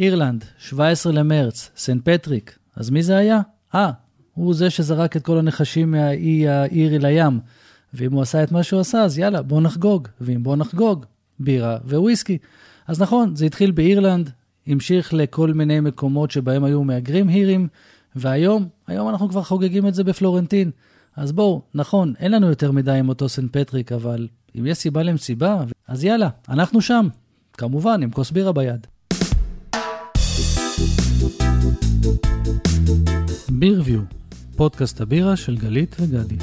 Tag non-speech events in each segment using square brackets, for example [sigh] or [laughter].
אירלנד, 17 למרץ, סנט פטריק. אז מי זה היה? אה, הוא זה שזרק את כל הנחשים מהאי האירי לים. ואם הוא עשה את מה שהוא עשה, אז יאללה, בוא נחגוג. ואם בוא נחגוג, בירה וויסקי. אז נכון, זה התחיל באירלנד, המשיך לכל מיני מקומות שבהם היו מהגרים אירים, והיום, היום אנחנו כבר חוגגים את זה בפלורנטין. אז בואו, נכון, אין לנו יותר מדי עם אותו סנט פטריק, אבל אם יש סיבה למסיבה, אז יאללה, אנחנו שם. כמובן, עם כוס בירה ביד. בירביו, פודקאסט הבירה של גלית וגדי.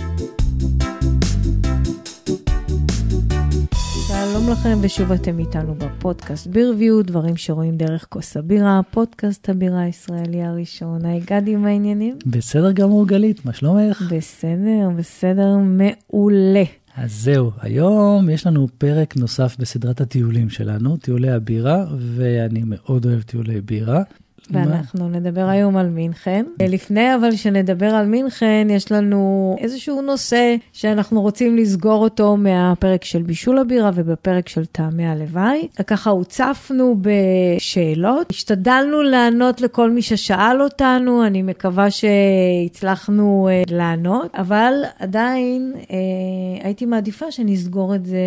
שלום לכם, ושוב אתם איתנו בפודקאסט בירביו, דברים שרואים דרך כוס הבירה, פודקאסט הבירה הישראלי הראשון. היי גדי, מה העניינים? בסדר גמור, גלית, מה שלומך? בסדר, בסדר, מעולה. אז זהו, היום יש לנו פרק נוסף בסדרת הטיולים שלנו, טיולי הבירה, ואני מאוד אוהב טיולי בירה. ואנחנו מה? נדבר היום על מינכן. לפני אבל שנדבר על מינכן, יש לנו איזשהו נושא שאנחנו רוצים לסגור אותו מהפרק של בישול הבירה ובפרק של טעמי הלוואי. וככה הוצפנו בשאלות, השתדלנו לענות לכל מי ששאל אותנו, אני מקווה שהצלחנו uh, לענות, אבל עדיין uh, הייתי מעדיפה שנסגור את זה,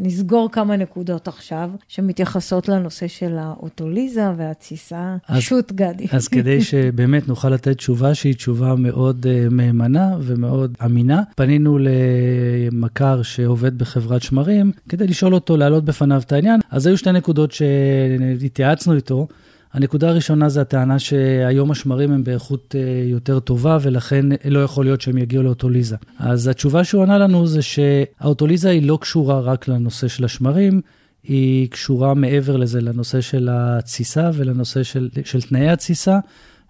נסגור כמה נקודות עכשיו, שמתייחסות לנושא של האוטוליזה והתסיסה. אז פשוט, גדי. אז כדי [laughs] שבאמת נוכל לתת תשובה שהיא תשובה מאוד uh, מהימנה ומאוד אמינה, פנינו למכר שעובד בחברת שמרים, כדי לשאול אותו, להעלות בפניו את העניין. אז היו שתי נקודות שהתייעצנו איתו. הנקודה הראשונה זה הטענה שהיום השמרים הם באיכות uh, יותר טובה, ולכן לא יכול להיות שהם יגיעו לאוטוליזה. אז התשובה שהוא ענה לנו זה שהאוטוליזה היא לא קשורה רק לנושא של השמרים, היא קשורה מעבר לזה, לנושא של התסיסה ולנושא של, של תנאי התסיסה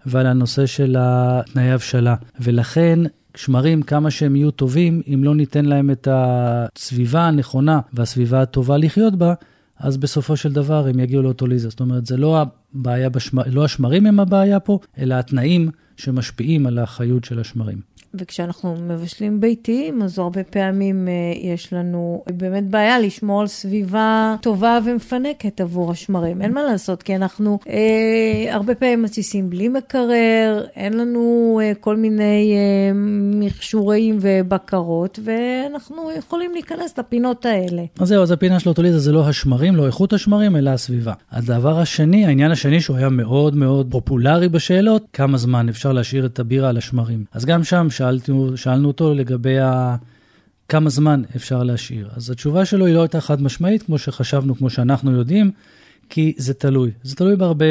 ולנושא של תנאי הבשלה. ולכן, שמרים, כמה שהם יהיו טובים, אם לא ניתן להם את הסביבה הנכונה והסביבה הטובה לחיות בה, אז בסופו של דבר הם יגיעו לאוטוליזה. זאת אומרת, זה לא הבעיה, בשמר, לא השמרים הם הבעיה פה, אלא התנאים שמשפיעים על החיות של השמרים. וכשאנחנו מבשלים ביתיים, אז הרבה פעמים uh, יש לנו באמת בעיה לשמור על סביבה טובה ומפנקת עבור השמרים. אין מה לעשות, כי אנחנו uh, הרבה פעמים מתסיסים בלי מקרר, אין לנו uh, כל מיני uh, מכשורים ובקרות, ואנחנו יכולים להיכנס לפינות האלה. אז זהו, אז הפינה של אוטוליזה זה לא השמרים, לא איכות השמרים, אלא הסביבה. הדבר השני, העניין השני שהוא היה מאוד מאוד פופולרי בשאלות, כמה זמן אפשר להשאיר את הבירה על השמרים. אז גם שם, שאלנו, שאלנו אותו לגבי ה... כמה זמן אפשר להשאיר. אז התשובה שלו היא לא הייתה חד משמעית, כמו שחשבנו, כמו שאנחנו יודעים, כי זה תלוי. זה תלוי בהרבה,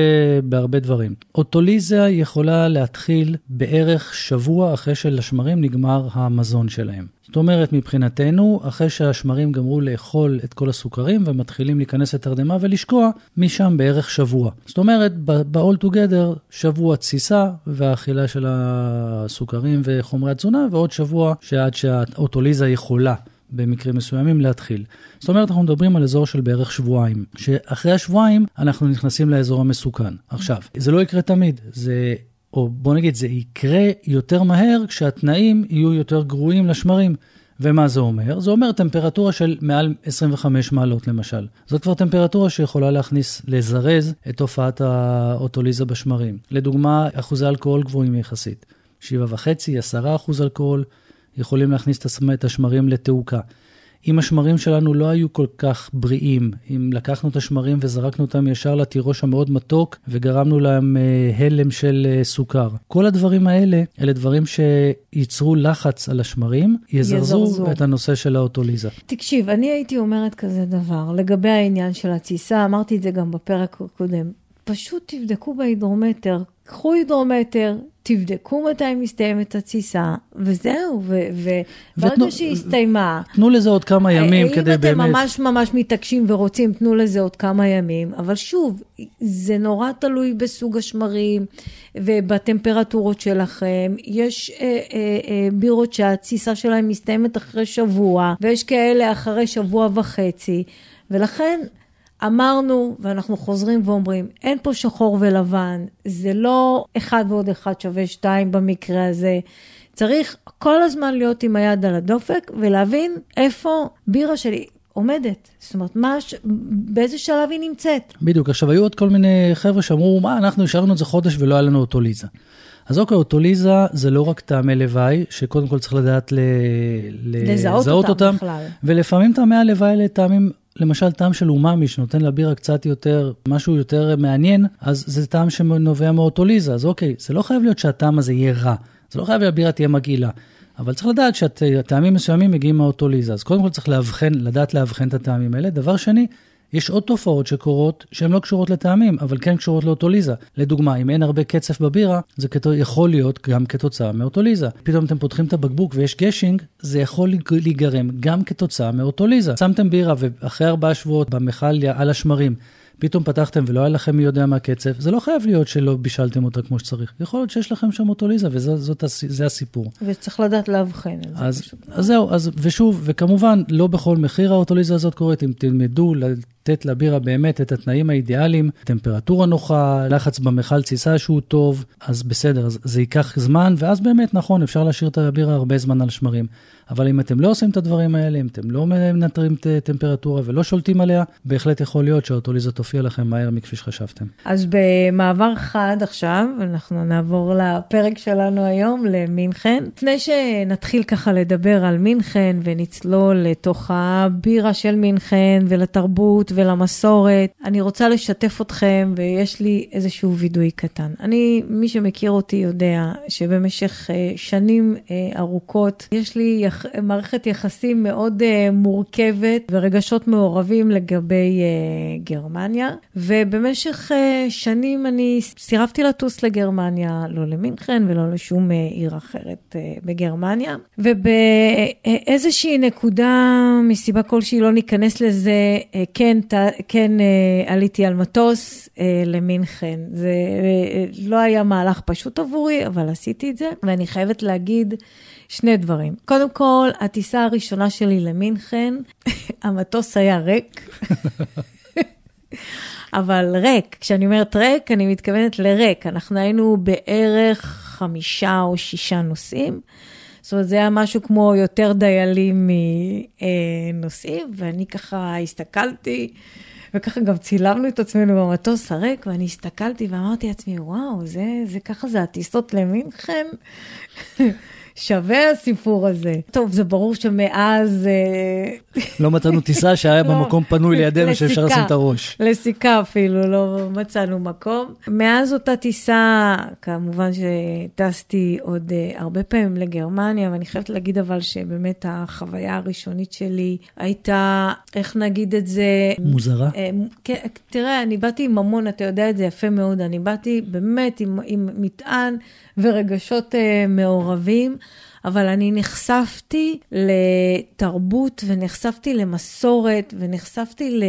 בהרבה דברים. אוטוליזה יכולה להתחיל בערך שבוע אחרי שלשמרים נגמר המזון שלהם. זאת אומרת, מבחינתנו, אחרי שהשמרים גמרו לאכול את כל הסוכרים ומתחילים להיכנס לתרדמה ולשקוע, משם בערך שבוע. זאת אומרת, ב-all together, שבוע תסיסה והאכילה של הסוכרים וחומרי התזונה, ועוד שבוע שעד שהאוטוליזה יכולה במקרים מסוימים להתחיל. זאת אומרת, אנחנו מדברים על אזור של בערך שבועיים, שאחרי השבועיים אנחנו נכנסים לאזור המסוכן. עכשיו, זה לא יקרה תמיד, זה או בוא נגיד, זה יקרה יותר מהר כשהתנאים יהיו יותר גרועים לשמרים. ומה זה אומר? זה אומר טמפרטורה של מעל 25 מעלות למשל. זאת כבר טמפרטורה שיכולה להכניס, לזרז את תופעת האוטוליזה בשמרים. לדוגמה, אחוזי אלכוהול גבוהים יחסית. 7.5, 10 אחוז אלכוהול יכולים להכניס את השמרים לתעוקה. אם השמרים שלנו לא היו כל כך בריאים, אם לקחנו את השמרים וזרקנו אותם ישר לתירוש המאוד מתוק וגרמנו להם אה, הלם של אה, סוכר. כל הדברים האלה, אלה דברים שייצרו לחץ על השמרים, יזרזו, יזרזו. את הנושא של האוטוליזה. תקשיב, אני הייתי אומרת כזה דבר לגבי העניין של התסיסה, אמרתי את זה גם בפרק הקודם. פשוט תבדקו בהידרומטר, קחו הידרומטר, תבדקו מתי מסתיימת התסיסה, וזהו, וברגע שהיא הסתיימה... תנו לזה עוד כמה ימים כדי באמת... אם אתם ממש ממש מתעקשים ורוצים, תנו לזה עוד כמה ימים, אבל שוב, זה נורא תלוי בסוג השמרים ובטמפרטורות שלכם. יש אה, אה, אה, בירות שהתסיסה שלהם מסתיימת אחרי שבוע, ויש כאלה אחרי שבוע וחצי, ולכן... אמרנו, ואנחנו חוזרים ואומרים, אין פה שחור ולבן, זה לא אחד ועוד אחד שווה שתיים במקרה הזה. צריך כל הזמן להיות עם היד על הדופק ולהבין איפה בירה שלי, עומדת? זאת אומרת, מה, באיזה שלב היא נמצאת? בדיוק, עכשיו היו עוד כל מיני חבר'ה שאמרו, מה, אנחנו השארנו את זה חודש ולא היה לנו אוטוליזה. אז אוקיי, אוטוליזה זה לא רק טעמי לוואי, שקודם כל צריך לדעת ל... לזהות אותם, אותם בכלל. ולפעמים טעמי הלוואי אלה טעמים למשל טעם של אומאמי שנותן לבירה קצת יותר, משהו יותר מעניין, אז זה טעם שנובע מאוטוליזה. אז אוקיי, זה לא חייב להיות שהטעם הזה יהיה רע, זה לא חייב שהבירה תהיה מגעילה. אבל צריך לדעת שהטעמים מסוימים מגיעים מהאוטוליזה. אז קודם כל צריך לאבחן, לדעת לאבחן את הטעמים האלה. דבר שני, יש עוד תופעות שקורות שהן לא קשורות לטעמים, אבל כן קשורות לאוטוליזה. לדוגמה, אם אין הרבה קצף בבירה, זה יכול להיות גם כתוצאה מאוטוליזה. פתאום אתם פותחים את הבקבוק ויש גשינג, זה יכול להיגרם גם כתוצאה מאוטוליזה. שמתם בירה ואחרי ארבעה שבועות במכל על השמרים, פתאום פתחתם ולא היה לכם מי יודע מה קצב, זה לא חייב להיות שלא בישלתם אותה כמו שצריך. יכול להיות שיש לכם שם אוטוליזה, וזה הסיפור. וצריך לדעת לאבחן את זה. אז, אז זהו, אז, ושוב, וכמובן, לא בכל מחיר האוטוליזה הזאת קורית, אם תלמדו לתת לבירה באמת את התנאים האידיאליים, טמפרטורה נוחה, לחץ במכל תסיסה שהוא טוב, אז בסדר, אז זה ייקח זמן, ואז באמת, נכון, אפשר להשאיר את הבירה הרבה זמן על שמרים. אבל אם אתם לא עושים את הדברים האלה, אם אתם לא מנטרים את הטמפרטורה ולא שולטים עליה, בהחלט יכול להיות שהאוטוליזה תופיע לכם מהר מכפי שחשבתם. אז במעבר חד עכשיו, אנחנו נעבור לפרק שלנו היום, למינכן. לפני שנתחיל ככה לדבר על מינכן ונצלול לתוך הבירה של מינכן ולתרבות ולמסורת, אני רוצה לשתף אתכם ויש לי איזשהו וידוי קטן. אני, מי שמכיר אותי יודע שבמשך אה, שנים אה, ארוכות יש לי יח... מערכת יחסים מאוד uh, מורכבת ורגשות מעורבים לגבי גרמניה, ובמשך שנים אני סירבתי לטוס לגרמניה, לא למינכן ולא לשום עיר אחרת בגרמניה, ובאיזושהי נקודה, מסיבה כלשהי לא ניכנס לזה, uh, כן, ת... כן uh, עליתי על מטוס uh, למינכן. זה uh, לא היה מהלך פשוט עבורי, אבל עשיתי את זה, ואני חייבת להגיד, שני דברים. קודם כל, הטיסה הראשונה שלי למינכן, [laughs] המטוס היה ריק. [laughs] אבל ריק, כשאני אומרת ריק, אני מתכוונת לריק. אנחנו היינו בערך חמישה או שישה נוסעים. זאת אומרת, זה היה משהו כמו יותר דיילים מנוסעים, ואני ככה הסתכלתי, וככה גם צילמנו את עצמנו במטוס הריק, ואני הסתכלתי ואמרתי לעצמי, וואו, זה, זה ככה זה הטיסות למינכן. שווה הסיפור הזה. טוב, זה ברור שמאז... אה, לא מצאנו טיסה שהיה לא, במקום פנוי לידינו שאפשר לשים את הראש. לסיכה אפילו, לא מצאנו מקום. מאז אותה טיסה, כמובן שטסתי עוד uh, הרבה פעמים לגרמניה, ואני חייבת להגיד אבל שבאמת החוויה הראשונית שלי הייתה, איך נגיד את זה? מוזרה. Uh, כן, תראה, אני באתי עם המון, אתה יודע את זה יפה מאוד, אני באתי באמת עם, עם מטען ורגשות מעורבים. אבל אני נחשפתי לתרבות ונחשפתי למסורת ונחשפתי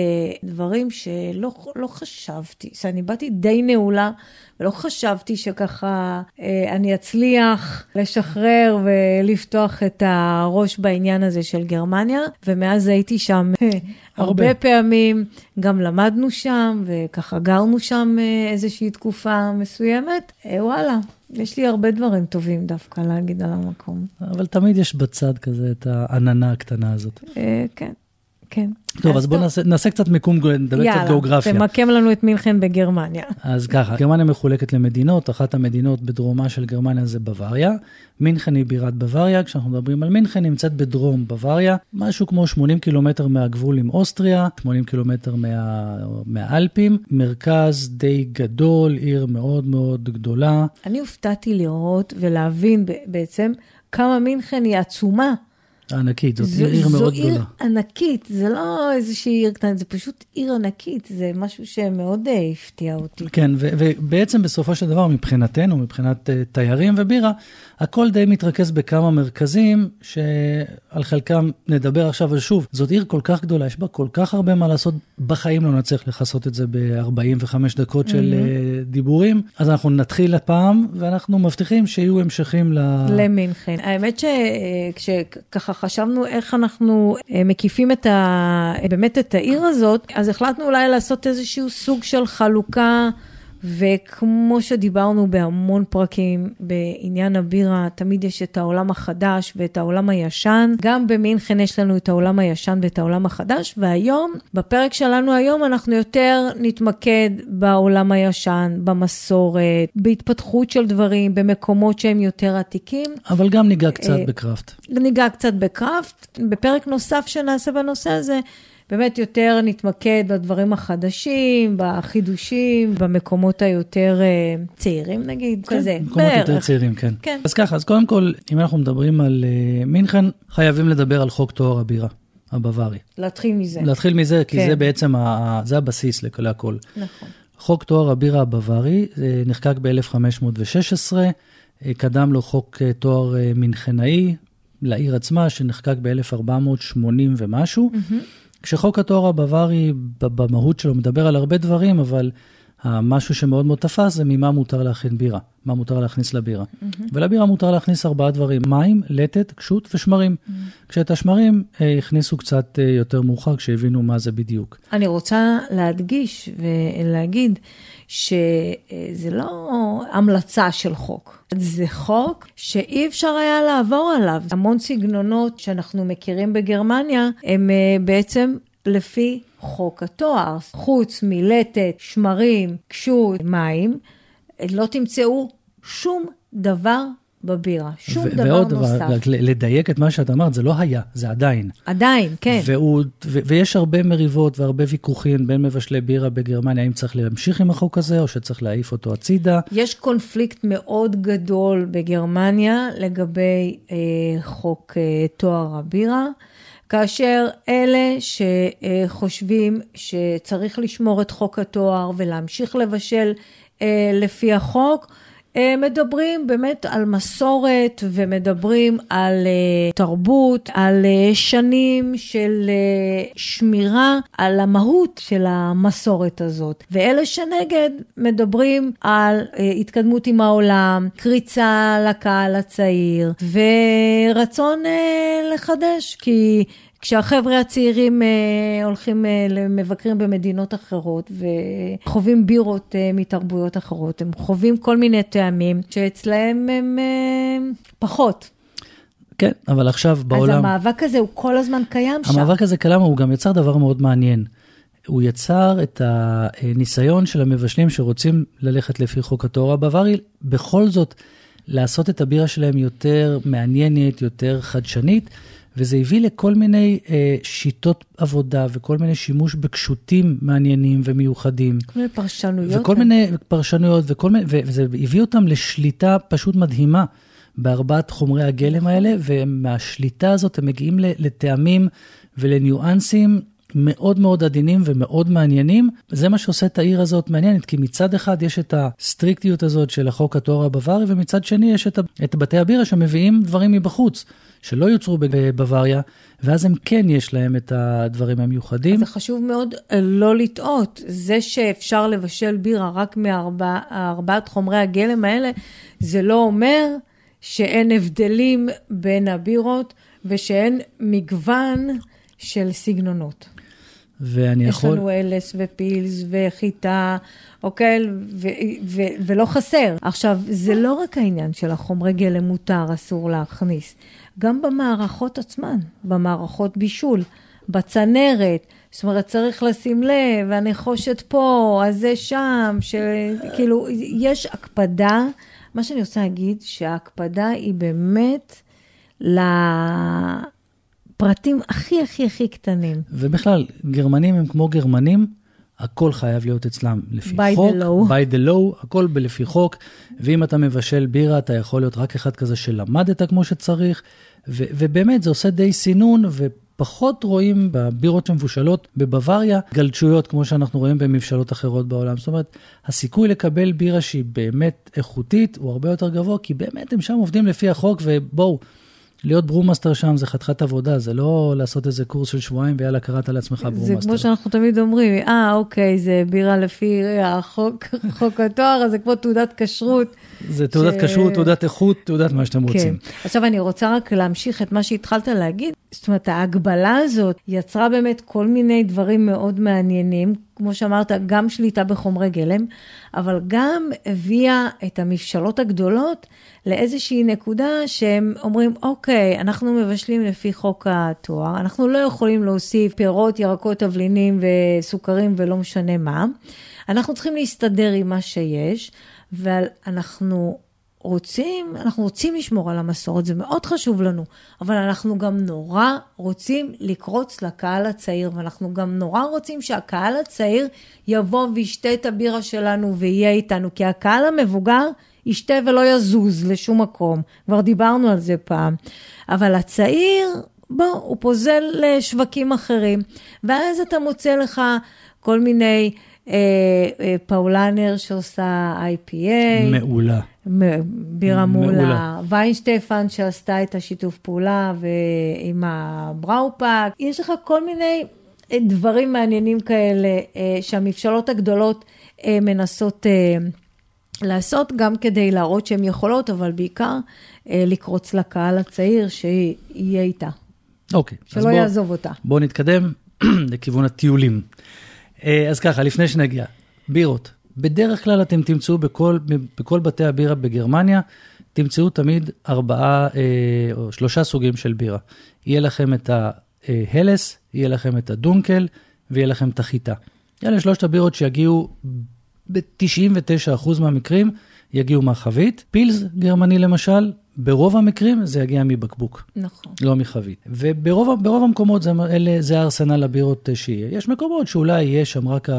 לדברים שלא לא חשבתי, שאני באתי די נעולה ולא חשבתי שככה אה, אני אצליח לשחרר ולפתוח את הראש בעניין הזה של גרמניה, ומאז הייתי שם אה, הרבה. הרבה פעמים, גם למדנו שם וככה גרנו שם אה, איזושהי תקופה מסוימת, וואלה. יש לי הרבה דברים טובים דווקא להגיד על המקום. אבל תמיד יש בצד כזה את העננה הקטנה הזאת. כן. כן. טוב, אז, אז בואו נעשה, נעשה קצת מיקום, נדבר קצת גיאוגרפיה. יאללה, תמקם לנו את מינכן בגרמניה. אז ככה, גרמניה מחולקת למדינות, אחת המדינות בדרומה של גרמניה זה בוואריה. מינכן היא בירת בוואריה, כשאנחנו מדברים על מינכן, נמצאת בדרום בוואריה, משהו כמו 80 קילומטר מהגבול עם אוסטריה, 80 קילומטר מה, מהאלפים, מרכז די גדול, עיר מאוד מאוד גדולה. אני הופתעתי לראות ולהבין בעצם כמה מינכן היא עצומה. ענקית, זאת זו, עיר מאוד גדולה. זו עיר ענקית, זה לא איזושהי עיר קטנה, זה פשוט עיר ענקית, זה משהו שמאוד uh, הפתיע אותי. כן, ובעצם בסופו של דבר, מבחינתנו, מבחינת uh, תיירים ובירה, הכל די מתרכז בכמה מרכזים, שעל חלקם נדבר עכשיו, אבל שוב, זאת עיר כל כך גדולה, יש בה כל כך הרבה מה לעשות, בחיים לא נצליח לכסות את זה ב-45 דקות של mm-hmm. דיבורים, אז אנחנו נתחיל הפעם, ואנחנו מבטיחים שיהיו המשכים ל... למינכן. האמת שכשככה חשבנו איך אנחנו אה, מקיפים את ה... באמת את העיר הזאת, אז החלטנו אולי לעשות איזשהו סוג של חלוקה. וכמו שדיברנו בהמון פרקים בעניין הבירה, תמיד יש את העולם החדש ואת העולם הישן. גם במינכן יש לנו את העולם הישן ואת העולם החדש, והיום, בפרק שלנו היום, אנחנו יותר נתמקד בעולם הישן, במסורת, בהתפתחות של דברים, במקומות שהם יותר עתיקים. אבל גם ניגע קצת אה, בקראפט. ניגע קצת בקראפט. בפרק נוסף שנעשה בנושא הזה, באמת יותר נתמקד בדברים החדשים, בחידושים, במקומות היותר uh, צעירים נגיד, כן, כזה. מקומות בערך. יותר צעירים, כן. כן. אז ככה, אז קודם כל, אם אנחנו מדברים על uh, מינכן, חייבים לדבר על חוק טוהר הבירה. הבווארי. להתחיל מזה. להתחיל מזה, כי כן. זה בעצם, ה, זה הבסיס להכל. נכון. חוק טוהר הבירה הבווארי אה, נחקק ב-1516, קדם לו חוק תואר מנחנאי לעיר עצמה, שנחקק ב-1480 ומשהו. Mm-hmm. כשחוק התואר הבווארי במהות שלו מדבר על הרבה דברים, אבל המשהו שמאוד מאוד תפס זה ממה מותר להכין בירה, מה מותר להכניס לבירה. Mm-hmm. ולבירה מותר להכניס ארבעה דברים, מים, לטת, קשות ושמרים. Mm-hmm. כשאת השמרים אה, הכניסו קצת אה, יותר מאוחר, כשהבינו מה זה בדיוק. אני רוצה להדגיש ולהגיד שזה לא המלצה של חוק, זה חוק שאי אפשר היה לעבור עליו. המון סגנונות שאנחנו מכירים בגרמניה, הם אה, בעצם לפי חוק התואר. חוץ מלטת, שמרים, קשות, מים, לא תמצאו שום דבר בבירה, שום ו- דבר ועוד נוסף. ועוד, לדייק את מה שאת אמרת, זה לא היה, זה עדיין. עדיין, כן. והוא, ו- ויש הרבה מריבות והרבה ויכוחים בין מבשלי בירה בגרמניה, האם צריך להמשיך עם החוק הזה או שצריך להעיף אותו הצידה. יש קונפליקט מאוד גדול בגרמניה לגבי אה, חוק אה, תואר הבירה. כאשר אלה שחושבים שצריך לשמור את חוק התואר ולהמשיך לבשל אה, לפי החוק, מדברים באמת על מסורת ומדברים על אה, תרבות, על שנים של שמירה על המהות של המסורת הזאת. ואלה שנגד מדברים על התקדמות עם העולם, קריצה לקהל הצעיר ורצון לחדש, כי כשהחבר'ה הצעירים אה, הולכים, אה, מבקרים במדינות אחרות וחווים בירות אה, מתרבויות אחרות, הם חווים כל מיני טעמים שאצלהם הם אה, פחות. כן, אבל עכשיו בעולם... אז המאבק הזה הוא כל הזמן קיים שם. המאבק הזה קיים, הוא גם יצר דבר מאוד מעניין. הוא יצר את הניסיון של המבשלים שרוצים ללכת לפי חוק התורה הבווארי, בכל זאת לעשות את הבירה שלהם יותר מעניינת, יותר חדשנית. וזה הביא לכל מיני אה, שיטות עבודה וכל מיני שימוש בקשוטים מעניינים ומיוחדים. כל מיני פרשנויות. וכל מיני פרשנויות, וכל מיני, וזה הביא אותם לשליטה פשוט מדהימה בארבעת חומרי הגלם האלה, ומהשליטה הזאת הם מגיעים לטעמים ולניואנסים מאוד מאוד עדינים ומאוד מעניינים. זה מה שעושה את העיר הזאת מעניינת, כי מצד אחד יש את הסטריקטיות הזאת של החוק התואר הבווארי, ומצד שני יש את, את בתי הבירה שמביאים דברים מבחוץ. שלא יוצרו בבוואריה, ואז הם כן יש להם את הדברים המיוחדים. זה חשוב מאוד אה, לא לטעות. זה שאפשר לבשל בירה רק מארבעת חומרי הגלם האלה, זה לא אומר שאין הבדלים בין הבירות ושאין מגוון של סגנונות. ואני יש יכול... יש לנו אלס ופילס וחיטה, אוקיי? ו- ו- ולא חסר. עכשיו, זה לא רק העניין של החומרי גלם מותר, אסור להכניס. גם במערכות עצמן, במערכות בישול, בצנרת. זאת אומרת, צריך לשים לב, הנחושת פה, אז זה שם, שכאילו, יש הקפדה. מה שאני רוצה להגיד, שההקפדה היא באמת לפרטים הכי הכי הכי קטנים. ובכלל, גרמנים הם כמו גרמנים, הכל חייב להיות אצלם לפי by חוק, the law. by the law, הכל לפי חוק, ואם אתה מבשל בירה, אתה יכול להיות רק אחד כזה שלמדת כמו שצריך, ו- ובאמת זה עושה די סינון, ופחות רואים בבירות שמבושלות בבוואריה גלצ'ויות, כמו שאנחנו רואים במבשלות אחרות בעולם. זאת אומרת, הסיכוי לקבל בירה שהיא באמת איכותית הוא הרבה יותר גבוה, כי באמת הם שם עובדים לפי החוק, ובואו, להיות brewmaster שם זה חתיכת עבודה, זה לא לעשות איזה קורס של שבועיים ויאללה, קראת לעצמך brewmaster. זה כמו שאנחנו תמיד אומרים, אה, אוקיי, זה בירה לפי החוק, [laughs] חוק הטוהר, אז זה כמו תעודת כשרות. זה תעודת ש... כשרות, תעודת איכות, תעודת מה שאתם כן. רוצים. עכשיו אני רוצה רק להמשיך את מה שהתחלת להגיד. זאת אומרת, ההגבלה הזאת יצרה באמת כל מיני דברים מאוד מעניינים, כמו שאמרת, גם שליטה בחומרי גלם, אבל גם הביאה את המבשלות הגדולות לאיזושהי נקודה שהם אומרים, אוקיי, אנחנו מבשלים לפי חוק התואר, אנחנו לא יכולים להוסיף פירות, ירקות, תבלינים וסוכרים ולא משנה מה. אנחנו צריכים להסתדר עם מה שיש, ואנחנו רוצים, אנחנו רוצים לשמור על המסורת, זה מאוד חשוב לנו, אבל אנחנו גם נורא רוצים לקרוץ לקהל הצעיר, ואנחנו גם נורא רוצים שהקהל הצעיר יבוא וישתה את הבירה שלנו ויהיה איתנו, כי הקהל המבוגר ישתה ולא יזוז לשום מקום, כבר דיברנו על זה פעם, אבל הצעיר, בוא, הוא פוזל לשווקים אחרים, ואז אתה מוצא לך כל מיני... אה, אה, פאולנר שעושה IPA. מעולה. בירה מעולה. ויינשטפן שעשתה את השיתוף פעולה עם הבראופאק. יש לך כל מיני אה, דברים מעניינים כאלה שהמבשלות הגדולות מנסות לעשות, גם כדי להראות שהן יכולות, אבל בעיקר לקרוץ לקהל הצעיר שיהיה איתה. אוקיי. שלא בוא, יעזוב אותה. בואו נתקדם [clears throat] לכיוון הטיולים. אה, אז ככה, לפני שנגיע, בירות. בדרך כלל אתם תמצאו בכל, בכל בתי הבירה בגרמניה, תמצאו תמיד ארבעה אה, או שלושה סוגים של בירה. יהיה לכם את ההלס, יהיה לכם את הדונקל ויהיה לכם את החיטה. אלה שלושת הבירות שיגיעו ב-99% מהמקרים, יגיעו מהחבית. פילס גרמני למשל, ברוב המקרים זה יגיע מבקבוק. נכון. לא מחבית. וברוב המקומות זה, אלה, זה הארסנל הבירות שיהיה. יש מקומות שאולי יהיה שם רק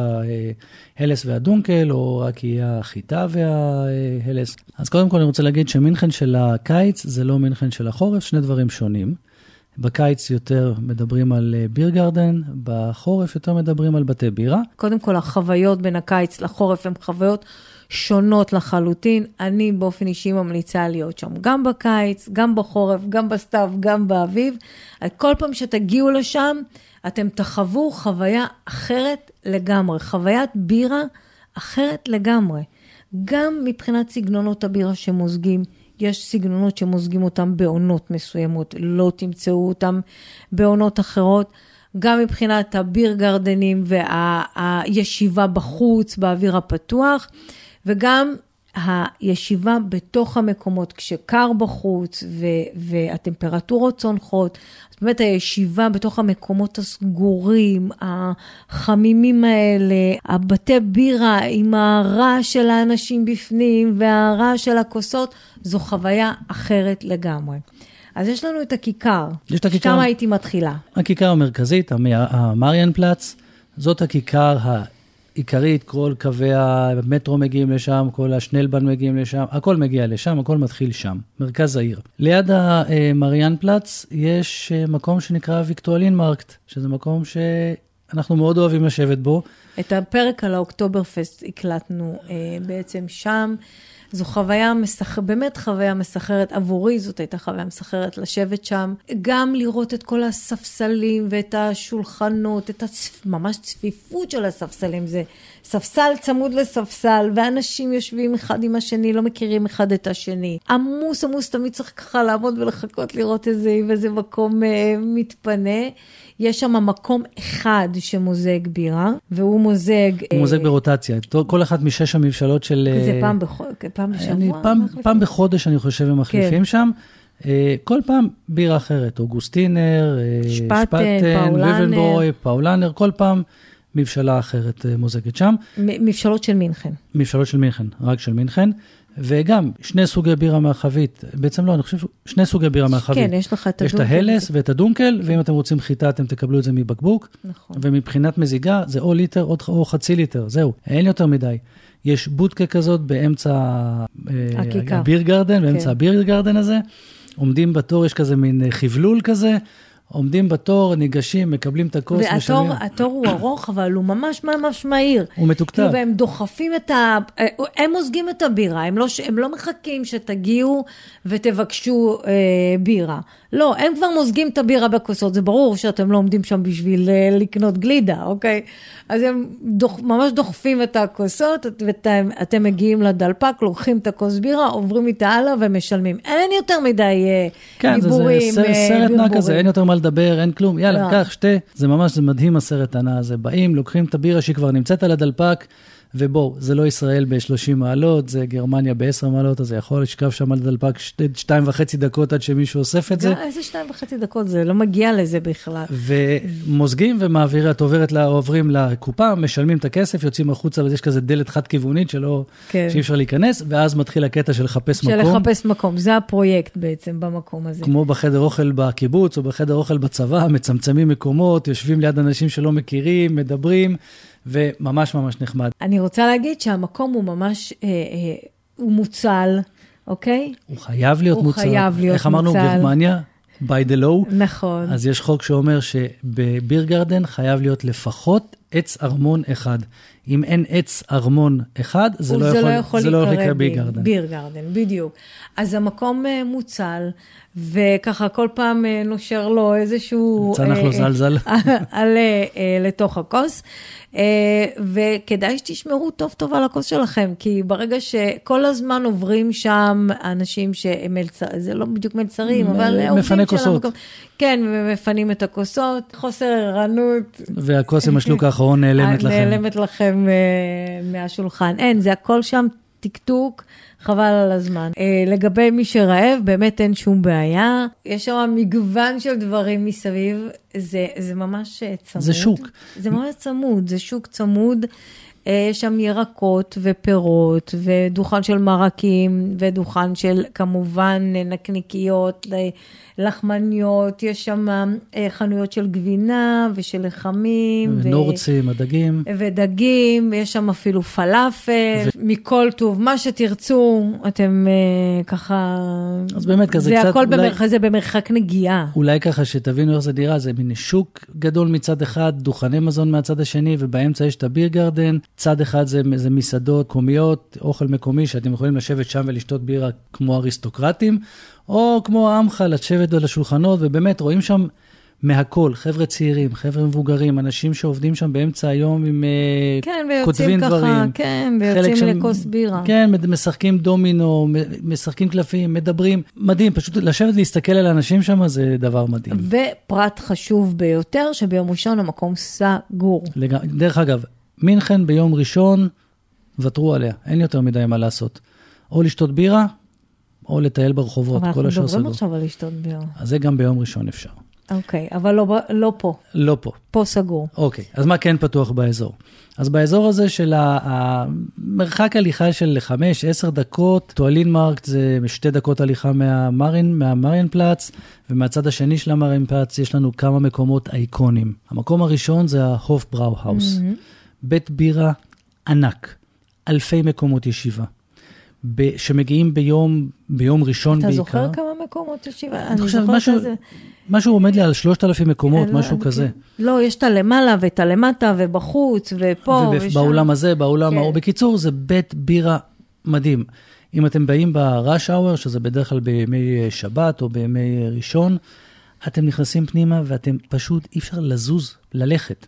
ההלס והדונקל, או רק יהיה החיטה וההלס. אז קודם כל אני רוצה להגיד שמינכן של הקיץ זה לא מינכן של החורף, שני דברים שונים. בקיץ יותר מדברים על ביר גרדן, בחורף יותר מדברים על בתי בירה. קודם כל, החוויות בין הקיץ לחורף הן חוויות שונות לחלוטין. אני באופן אישי ממליצה להיות שם, גם בקיץ, גם בחורף, גם בסתיו, גם באביב. כל פעם שתגיעו לשם, אתם תחוו חוויה אחרת לגמרי, חוויית בירה אחרת לגמרי. גם מבחינת סגנונות הבירה שמוזגים, יש סגנונות שמוזגים אותם בעונות מסוימות, לא תמצאו אותם בעונות אחרות. גם מבחינת הביר גרדנים והישיבה בחוץ, באוויר הפתוח. וגם הישיבה בתוך המקומות, כשקר בחוץ ו- והטמפרטורות צונחות, זאת אומרת הישיבה בתוך המקומות הסגורים, החמימים האלה, הבתי בירה עם הרעש של האנשים בפנים והרעש של הכוסות, זו חוויה אחרת לגמרי. אז יש לנו את הכיכר, יש את הכיכר, שם הייתי מתחילה. הכיכר המרכזית, המריאן פלאץ, זאת הכיכר עיקרית, כל קווי המטרו מגיעים לשם, כל ה Schnellbahn מגיעים לשם, הכל מגיע לשם, הכל מתחיל שם, מרכז העיר. ליד המריאן פלאץ יש אה, מקום שנקרא ויקטואלין מרקט, שזה מקום שאנחנו מאוד אוהבים לשבת בו. את הפרק על האוקטובר פסט הקלטנו אה, בעצם שם. זו חוויה מסחרת, באמת חוויה מסחרת, עבורי זאת הייתה חוויה מסחרת לשבת שם, גם לראות את כל הספסלים ואת השולחנות, את הצפ... ממש צפיפות של הספסלים, זה ספסל צמוד לספסל, ואנשים יושבים אחד עם השני, לא מכירים אחד את השני. עמוס עמוס, תמיד צריך ככה לעמוד ולחכות לראות איזה, איזה מקום אה, מתפנה. יש שם מקום אחד שמוזג בירה, והוא מוזג... הוא אה, מוזג ברוטציה, כל אחת משש המבשלות של... זה פעם, בח... פעם בשבוע? אני, פעם, פעם בחודש, אני חושב, הם מחליפים כן. שם. אה, כל פעם בירה אחרת, אוגוסטינר, אה, שפטן, שפטן פאולנר. פאולנר, כל פעם מבשלה אחרת מוזגת שם. מבשלות של מינכן. מבשלות של מינכן, רק של מינכן. וגם שני סוגי בירה מהחבית, בעצם לא, אני חושב שני סוגי בירה מהחבית. כן, יש לך את הדונקל. יש את ההלס ואת הדונקל, ואם אתם רוצים חיטה, אתם תקבלו את זה מבקבוק. נכון. ומבחינת מזיגה, זה או ליטר או חצי ליטר, זהו, אין יותר מדי. יש בודקה כזאת באמצע אה, הכיכר. הביר גרדן, באמצע כן. הביר גרדן הזה. עומדים בתור, יש כזה מין אה, חבלול כזה, עומדים בתור, ניגשים, מקבלים את הכוס, משלמים. והתור הוא ארוך, אבל הוא ממש ממש מהיר. הוא מתוקתק. כאילו, והם דוחפים את ה... הם מוזגים את הבירה, הם לא, הם לא מחכים שתגיעו ותבקשו אה, בירה. לא, הם כבר מוזגים את הבירה בכוסות, זה ברור שאתם לא עומדים שם בשביל uh, לקנות גלידה, אוקיי? אז הם דוח, ממש דוחפים את הכוסות, ואתם מגיעים לדלפק, לוקחים את הכוס בירה, עוברים איתה הלאה ומשלמים. אין יותר מדי כן, דיבורים, כן, זה, זה סרט נע כזה, אין יותר מה לדבר, אין כלום, יאללה, לא. קח, שתה. זה ממש, זה מדהים הסרט הנע הזה. באים, לוקחים את הבירה שהיא כבר נמצאת על הדלפק, ובואו, זה לא ישראל ב-30 מעלות, זה גרמניה ב-10 מעלות, אז זה יכול לשכב שם על הדלפק שתי, שתיים וחצי דקות עד שמישהו אוסף את זה. איזה שתיים וחצי דקות, זה לא מגיע לזה בכלל. ומוזגים ומעבירים, את עוברת, לה, עוברים לקופה, משלמים את הכסף, יוצאים החוצה, ואז יש כזה דלת חד-כיוונית שלא, כן. שאי אפשר להיכנס, ואז מתחיל הקטע של לחפש של מקום. לחפש מקום, זה הפרויקט בעצם במקום הזה. כמו בחדר אוכל בקיבוץ או בחדר אוכל בצבא, מצמצמים מקומות, יושבים ליד אנשים שלא מכירים, מדברים, וממש ממש נחמד. אני רוצה להגיד שהמקום הוא ממש, אה, אה, הוא מוצל, אוקיי? הוא חייב להיות הוא מוצר. חייב להיות איך אמרנו, מוצל. גרמניה? by the law. נכון. אז יש חוק שאומר שבביר גרדן חייב להיות לפחות עץ ארמון אחד. אם אין עץ ארמון אחד, זה לא יכול, זה לא יכול להיקרא ביר גרדן. ביר גרדן, בדיוק. אז המקום אה, מוצל, וככה כל פעם אה, נושר לו איזשהו... צנח אה, לו זלזל. עלה אה, לתוך הכוס, וכדאי שתשמרו טוב טוב על הכוס שלכם, כי ברגע שכל הזמן עוברים שם אנשים שהם מלצרים, זה לא בדיוק מלצרים, אבל מפני כוסות. כן, ומפנים את הכוסות, חוסר ערנות. והכוס עם השלוק האחרון נעלמת לכם. נעלמת לכם מהשולחן. אין, זה הכל שם טקטוק, חבל על הזמן. אה, לגבי מי שרעב, באמת אין שום בעיה. יש שם מגוון של דברים מסביב, זה, זה ממש אה, צמוד. זה שוק. זה ממש צמוד, זה שוק צמוד. אה, יש שם ירקות ופירות, ודוכן של מרקים, ודוכן של כמובן אה, נקניקיות, אה, לחמניות, יש שם אה, חנויות של גבינה ושל לחמים. ו- נורצים, הדגים. ודגים, יש שם אפילו פלאפל, מכל טוב, מה שתרצו, אתם אה, ככה... אז באמת כזה זה קצת הכל אולי- במרחק, זה במרחק נגיעה. אולי ככה שתבינו איך זה נראה, זה מין שוק גדול מצד אחד, דוכני מזון מהצד השני, ובאמצע יש את הביר גרדן. צד אחד זה, זה מסעדות מקומיות, אוכל מקומי, שאתם יכולים לשבת שם ולשתות בירה כמו אריסטוקרטים, או כמו עמך, לשבת על השולחנות, ובאמת רואים שם מהכל, חבר'ה צעירים, חבר'ה מבוגרים, אנשים שעובדים שם באמצע היום עם... אה, כן, כותבים ככה, דברים. כן, ויוצאים שם- לכוס בירה. כן, משחקים דומינו, משחקים קלפים, מדברים. מדהים, פשוט לשבת להסתכל על האנשים שם זה דבר מדהים. ופרט חשוב ביותר, שביום ראשון המקום סגור. לג... דרך אגב, מינכן ביום ראשון, ותרו עליה, אין יותר מדי מה לעשות. או לשתות בירה, או לטייל ברחובות, אבל אנחנו כל השאר מדברים סגור. עכשיו על לשתות בירה. אז זה גם ביום ראשון אפשר. אוקיי, אבל לא, לא פה, לא פה. פה סגור. אוקיי, אז מה כן פתוח באזור? אז באזור הזה של המרחק הליכה של 5-10 דקות, ויקטואלין מרקט זה שתי דקות הליכה מהמרין, מהמרין פלאץ, ומהצד השני של המרין פלאץ יש לנו כמה מקומות אייקוניים. המקום הראשון זה ההוף בראו האוס. בית בירה ענק, אלפי מקומות ישיבה, ב- שמגיעים ביום, ביום ראשון אתה בעיקר. זוכר כמה מקומות ישיבה? אני חושב זוכרת משהו, שזה- משהו עומד לי על 3,000 מקומות, לא- משהו אני- כזה. לא, יש את הלמעלה ואת הלמטה ובחוץ ופה ושם. ובאולם הזה, באולם כן. ההוא. בקיצור, זה בית בירה מדהים. אם אתם באים ב-rush hour, שזה בדרך כלל בימי אה, שבת או בימי אה, ראשון, אתם נכנסים פנימה ואתם פשוט, אי אפשר לזוז, ללכת.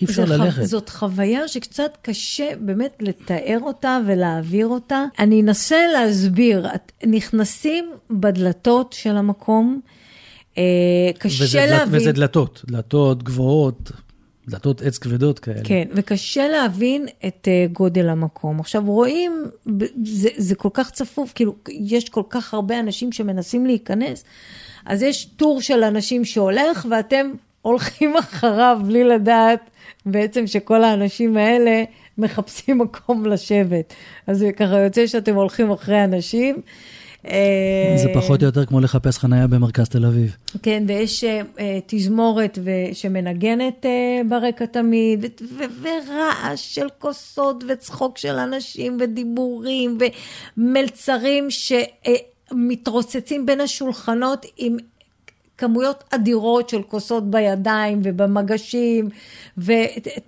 אי אפשר ללכת. זאת חוויה שקצת קשה באמת לתאר אותה ולהעביר אותה. אני אנסה להסביר. את, נכנסים בדלתות של המקום, אה, קשה וזה, להבין. וזה דלתות, דלתות גבוהות, דלתות עץ כבדות כאלה. כן, וקשה להבין את uh, גודל המקום. עכשיו, רואים, זה, זה כל כך צפוף, כאילו, יש כל כך הרבה אנשים שמנסים להיכנס, אז יש טור של אנשים שהולך, ואתם הולכים [laughs] אחריו בלי לדעת בעצם שכל האנשים האלה מחפשים מקום לשבת. אז זה ככה יוצא שאתם הולכים אחרי אנשים. אה, זה פחות או יותר כמו לחפש חנייה במרכז תל אביב. כן, ויש uh, תזמורת ו- שמנגנת ברקע תמיד, ורעש של כוסות וצחוק של אנשים ודיבורים ומלצרים שמתרוצצים בין השולחנות עם כמויות אדירות של כוסות בידיים ובמגשים, ו-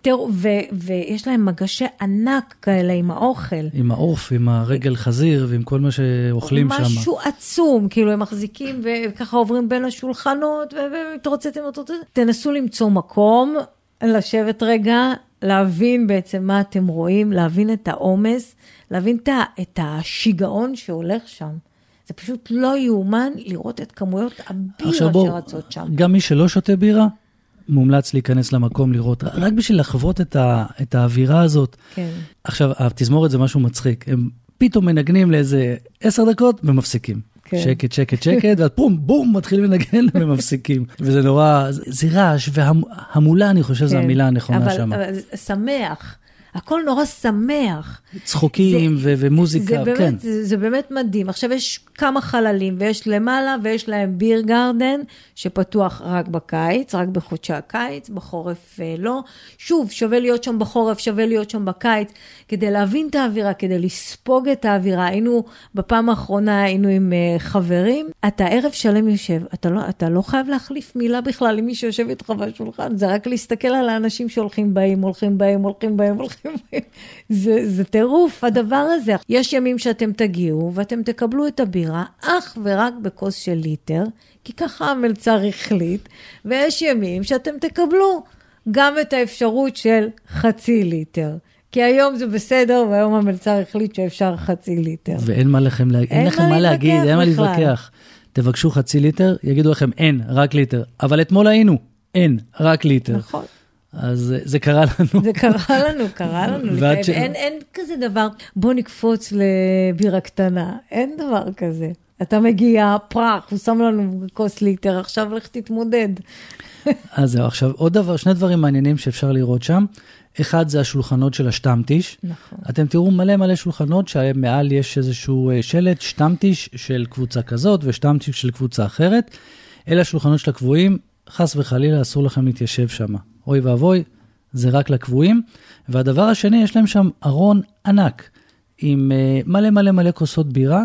תראו, ו- ויש להם מגשי ענק כאלה עם האוכל. עם העוף, עם הרגל חזיר ועם כל מה שאוכלים שם. משהו עצום, כאילו הם מחזיקים וככה עוברים בין השולחנות ומתרוצצים, מתרוצצים. תנסו למצוא מקום, לשבת רגע, להבין בעצם מה אתם רואים, להבין את העומס, להבין את השיגעון שהולך שם. זה פשוט לא יאומן לראות את כמויות הבירה בוא, שרצות שם. גם מי שלא שותה בירה, מומלץ להיכנס למקום לראות, רק בשביל לחוות את, ה, את האווירה הזאת. כן. עכשיו, התזמורת זה משהו מצחיק, הם פתאום מנגנים לאיזה עשר דקות ומפסיקים. כן. שקט, שקט, שקט, ואז בום, בום, מתחילים לנגן [laughs] ומפסיקים. וזה נורא, זה, זה רעש, והמולה, אני חושב, זו כן. המילה הנכונה אבל, שם. אבל זה שמח. הכל נורא שמח. צחוקים ו- ומוזיקה, זה באמת, כן. זה, זה באמת מדהים. עכשיו, יש כמה חללים, ויש למעלה, ויש להם ביר גרדן, שפתוח רק בקיץ, רק בחודשי הקיץ, בחורף אה, לא. שוב, שווה להיות שם בחורף, שווה להיות שם בקיץ, כדי להבין את האווירה, כדי לספוג את האווירה. היינו, בפעם האחרונה היינו עם אה, חברים, אתה ערב שלם יושב, אתה לא, אתה לא חייב להחליף מילה בכלל עם מי שיושב איתך בשולחן, זה רק להסתכל על האנשים שהולכים באים, הולכים באים, הולכים באים, הולכים באים. זה, זה טירוף, הדבר הזה. יש ימים שאתם תגיעו ואתם תקבלו את הבירה אך ורק בכוס של ליטר, כי ככה המלצר החליט, ויש ימים שאתם תקבלו גם את האפשרות של חצי ליטר. כי היום זה בסדר, והיום המלצר החליט שאפשר חצי ליטר. ואין מה לכם, לה... אין אין לכם מה להגיד, להתווכח אין מה בכלל. להתווכח. תבקשו חצי ליטר, יגידו לכם אין, רק ליטר. אבל אתמול היינו, אין, רק ליטר. נכון. אז זה קרה לנו. זה קרה לנו, קרה [laughs] לנו. לפעמים. ש- אין, אין כזה דבר, בוא נקפוץ לבירה קטנה, אין דבר כזה. אתה מגיע, פרח, הוא שם לנו כוס ליטר, עכשיו לך תתמודד. [laughs] אז זהו, עכשיו עוד דבר, שני דברים מעניינים שאפשר לראות שם. אחד זה השולחנות של השטמטיש. נכון. אתם תראו מלא מלא שולחנות שמעל יש איזשהו אה, שלט, שטמטיש של קבוצה כזאת ושטמטיש של קבוצה אחרת. אלה השולחנות של הקבועים, חס וחלילה אסור לכם להתיישב שם. אוי ואבוי, זה רק לקבועים. והדבר השני, יש להם שם ארון ענק עם אה, מלא מלא מלא כוסות בירה,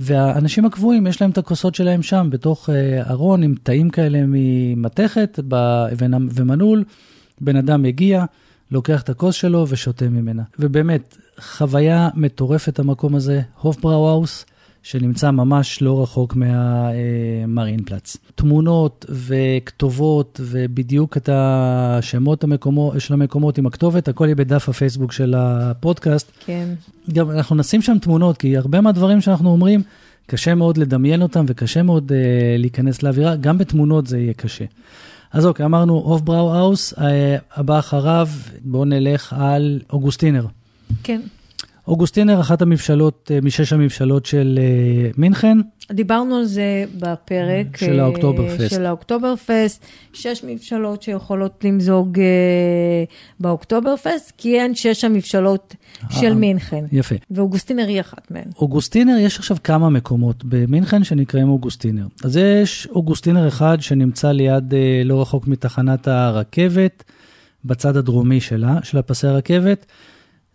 והאנשים הקבועים, יש להם את הכוסות שלהם שם, בתוך אה, ארון עם תאים כאלה ממתכת ומנעול. בן אדם מגיע, לוקח את הכוס שלו ושותה ממנה. ובאמת, חוויה מטורפת המקום הזה, הופבראו-האוס, שנמצא ממש לא רחוק מהמרינפלץ. תמונות וכתובות ובדיוק את השמות המקומו, של המקומות עם הכתובת, הכל יהיה בדף הפייסבוק של הפודקאסט. כן. גם אנחנו נשים שם תמונות, כי הרבה מהדברים שאנחנו אומרים, קשה מאוד לדמיין אותם וקשה מאוד uh, להיכנס לאווירה, גם בתמונות זה יהיה קשה. אז אוקיי, אמרנו הופבראו האוס, uh, הבא אחריו, בואו נלך על אוגוסטינר. כן. אוגוסטינר, אחת המבשלות, uh, משש המבשלות של uh, מינכן. דיברנו על זה בפרק של אה, האוקטוברפסט. של האוקטוברפסט, שש מבשלות שיכולות למזוג אה, באוקטוברפסט, כי הן שש המבשלות של אה, מינכן. יפה. ואוגוסטינר היא אחת מהן. אוגוסטינר, יש עכשיו כמה מקומות במינכן שנקראים אוגוסטינר. אז יש אוגוסטינר אחד שנמצא ליד, אה, לא רחוק מתחנת הרכבת, בצד הדרומי שלה, של הפסי הרכבת.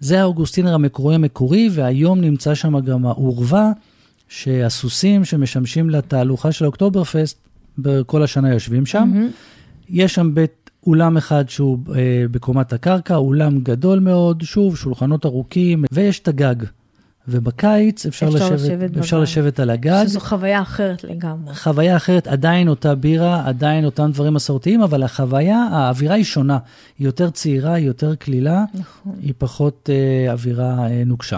זה האוגוסטינר המקורי המקורי, והיום נמצא שם גם העורווה, שהסוסים שמשמשים לתהלוכה של אוקטוברפסט, בכל השנה יושבים שם. מהמם. יש שם בית אולם אחד שהוא אה, בקומת הקרקע, אולם גדול מאוד, שוב, שולחנות ארוכים, ויש את הגג. ובקיץ אפשר, אפשר לשבת, לשבת אפשר. לשבת על הגג. שזו חוויה אחרת לגמרי. חוויה אחרת, עדיין אותה בירה, עדיין אותם דברים מסורתיים, אבל החוויה, האווירה היא שונה. היא יותר צעירה, היא יותר קלילה, נכון. היא פחות אה, אווירה אה, נוקשה.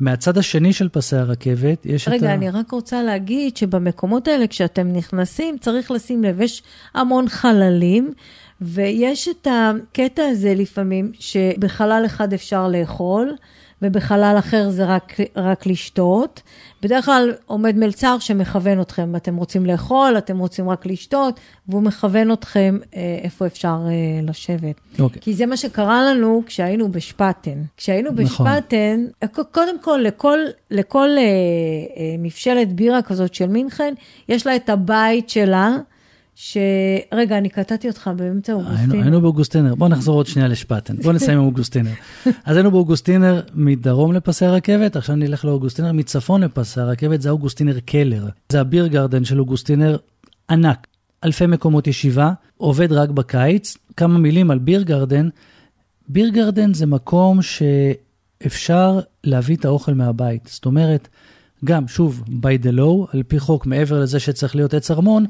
מהצד השני של פסי הרכבת, יש את רגע, ה... אני רק רוצה להגיד שבמקומות האלה, כשאתם נכנסים, צריך לשים לב, יש המון חללים, ויש את הקטע הזה לפעמים, שבחלל אחד אפשר לאכול, ובחלל אחר זה רק, רק לשתות. בדרך כלל עומד מלצר שמכוון אתכם, אתם רוצים לאכול, אתם רוצים רק לשתות, והוא מכוון אתכם אה, איפה אפשר אה, לשבת. אוקיי. כי זה מה שקרה לנו כשהיינו בשפטן. כשהיינו נכון. בשפטן, קודם כל, לכל, לכל אה, אה, מבשלת בירה כזאת של מינכן, יש לה את הבית שלה, ש... רגע, אני קטעתי אותך באמצע אוגוסטין. היינו באוגוסטינר, בוא נחזור עוד שנייה לשפטן, בוא נסיים עם אוגוסטינר. אז היינו באוגוסטינר מדרום לפסי הרכבת, עכשיו נלך לאוגוסטינר מצפון לפסי הרכבת, זה האוגוסטינר קלר. זה הביר גרדן של אוגוסטינר ענק, אלפי מקומות ישיבה, עובד רק בקיץ. כמה מילים על ביר גרדן. ביר גרדן זה מקום שאפשר להביא את האוכל מהבית. זאת אומרת, גם, שוב, by the law, על פי חוק, מעבר לזה שצריך להיות עץ ארמון,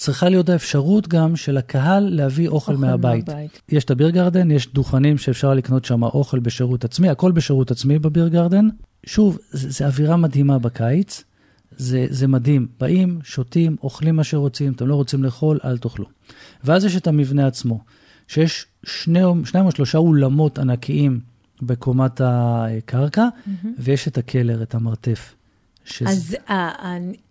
צריכה להיות האפשרות גם של הקהל להביא אוכל, אוכל מהבית. מהבית. יש את הביר גרדן, יש דוכנים שאפשר לקנות שם אוכל בשירות עצמי, הכל בשירות עצמי בביר גרדן. שוב, זה אווירה מדהימה בקיץ. זה, זה מדהים. באים, שותים, אוכלים מה שרוצים, אתם לא רוצים לאכול, אל תאכלו. ואז יש את המבנה עצמו, שיש שני, שניים או שלושה אולמות ענקיים בקומת הקרקע, mm-hmm. ויש את הקלר, את המרתף. שזה... אז uh,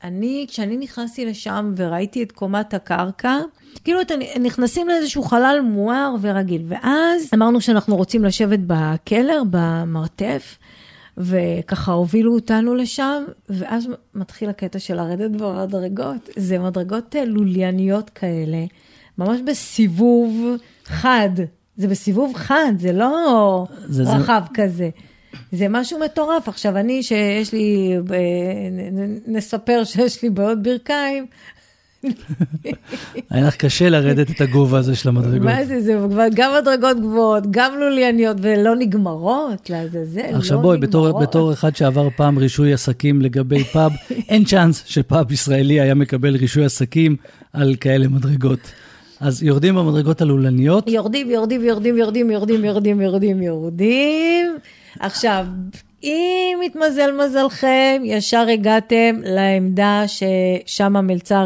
אני, כשאני נכנסתי לשם וראיתי את קומת הקרקע, כאילו אתם נכנסים לאיזשהו חלל מואר ורגיל, ואז אמרנו שאנחנו רוצים לשבת בקלר, במרתף, וככה הובילו אותנו לשם, ואז מתחיל הקטע של לרדת במדרגות. זה מדרגות אה, לולייניות כאלה, ממש בסיבוב חד. זה בסיבוב חד, זה לא זה, רחב זה... כזה. זה משהו מטורף. עכשיו, אני, שיש לי, אה, נספר שיש לי בעיות ברכיים, היה לך קשה לרדת את הגובה הזה של המדרגות. מה זה, זה גם מדרגות גבוהות, גם לולייניות, ולא נגמרות, לעזאזל, לא נגמרות. עכשיו בואי, בתור, בתור אחד שעבר פעם רישוי עסקים לגבי פאב, [laughs] אין צ'אנס שפאב ישראלי היה מקבל רישוי עסקים על כאלה מדרגות. אז יורדים במדרגות הלולניות? יורדים, יורדים, יורדים, יורדים, יורדים, יורדים, יורדים, יורדים. עכשיו, אם התמזל מזלכם, ישר הגעתם לעמדה ששם המלצר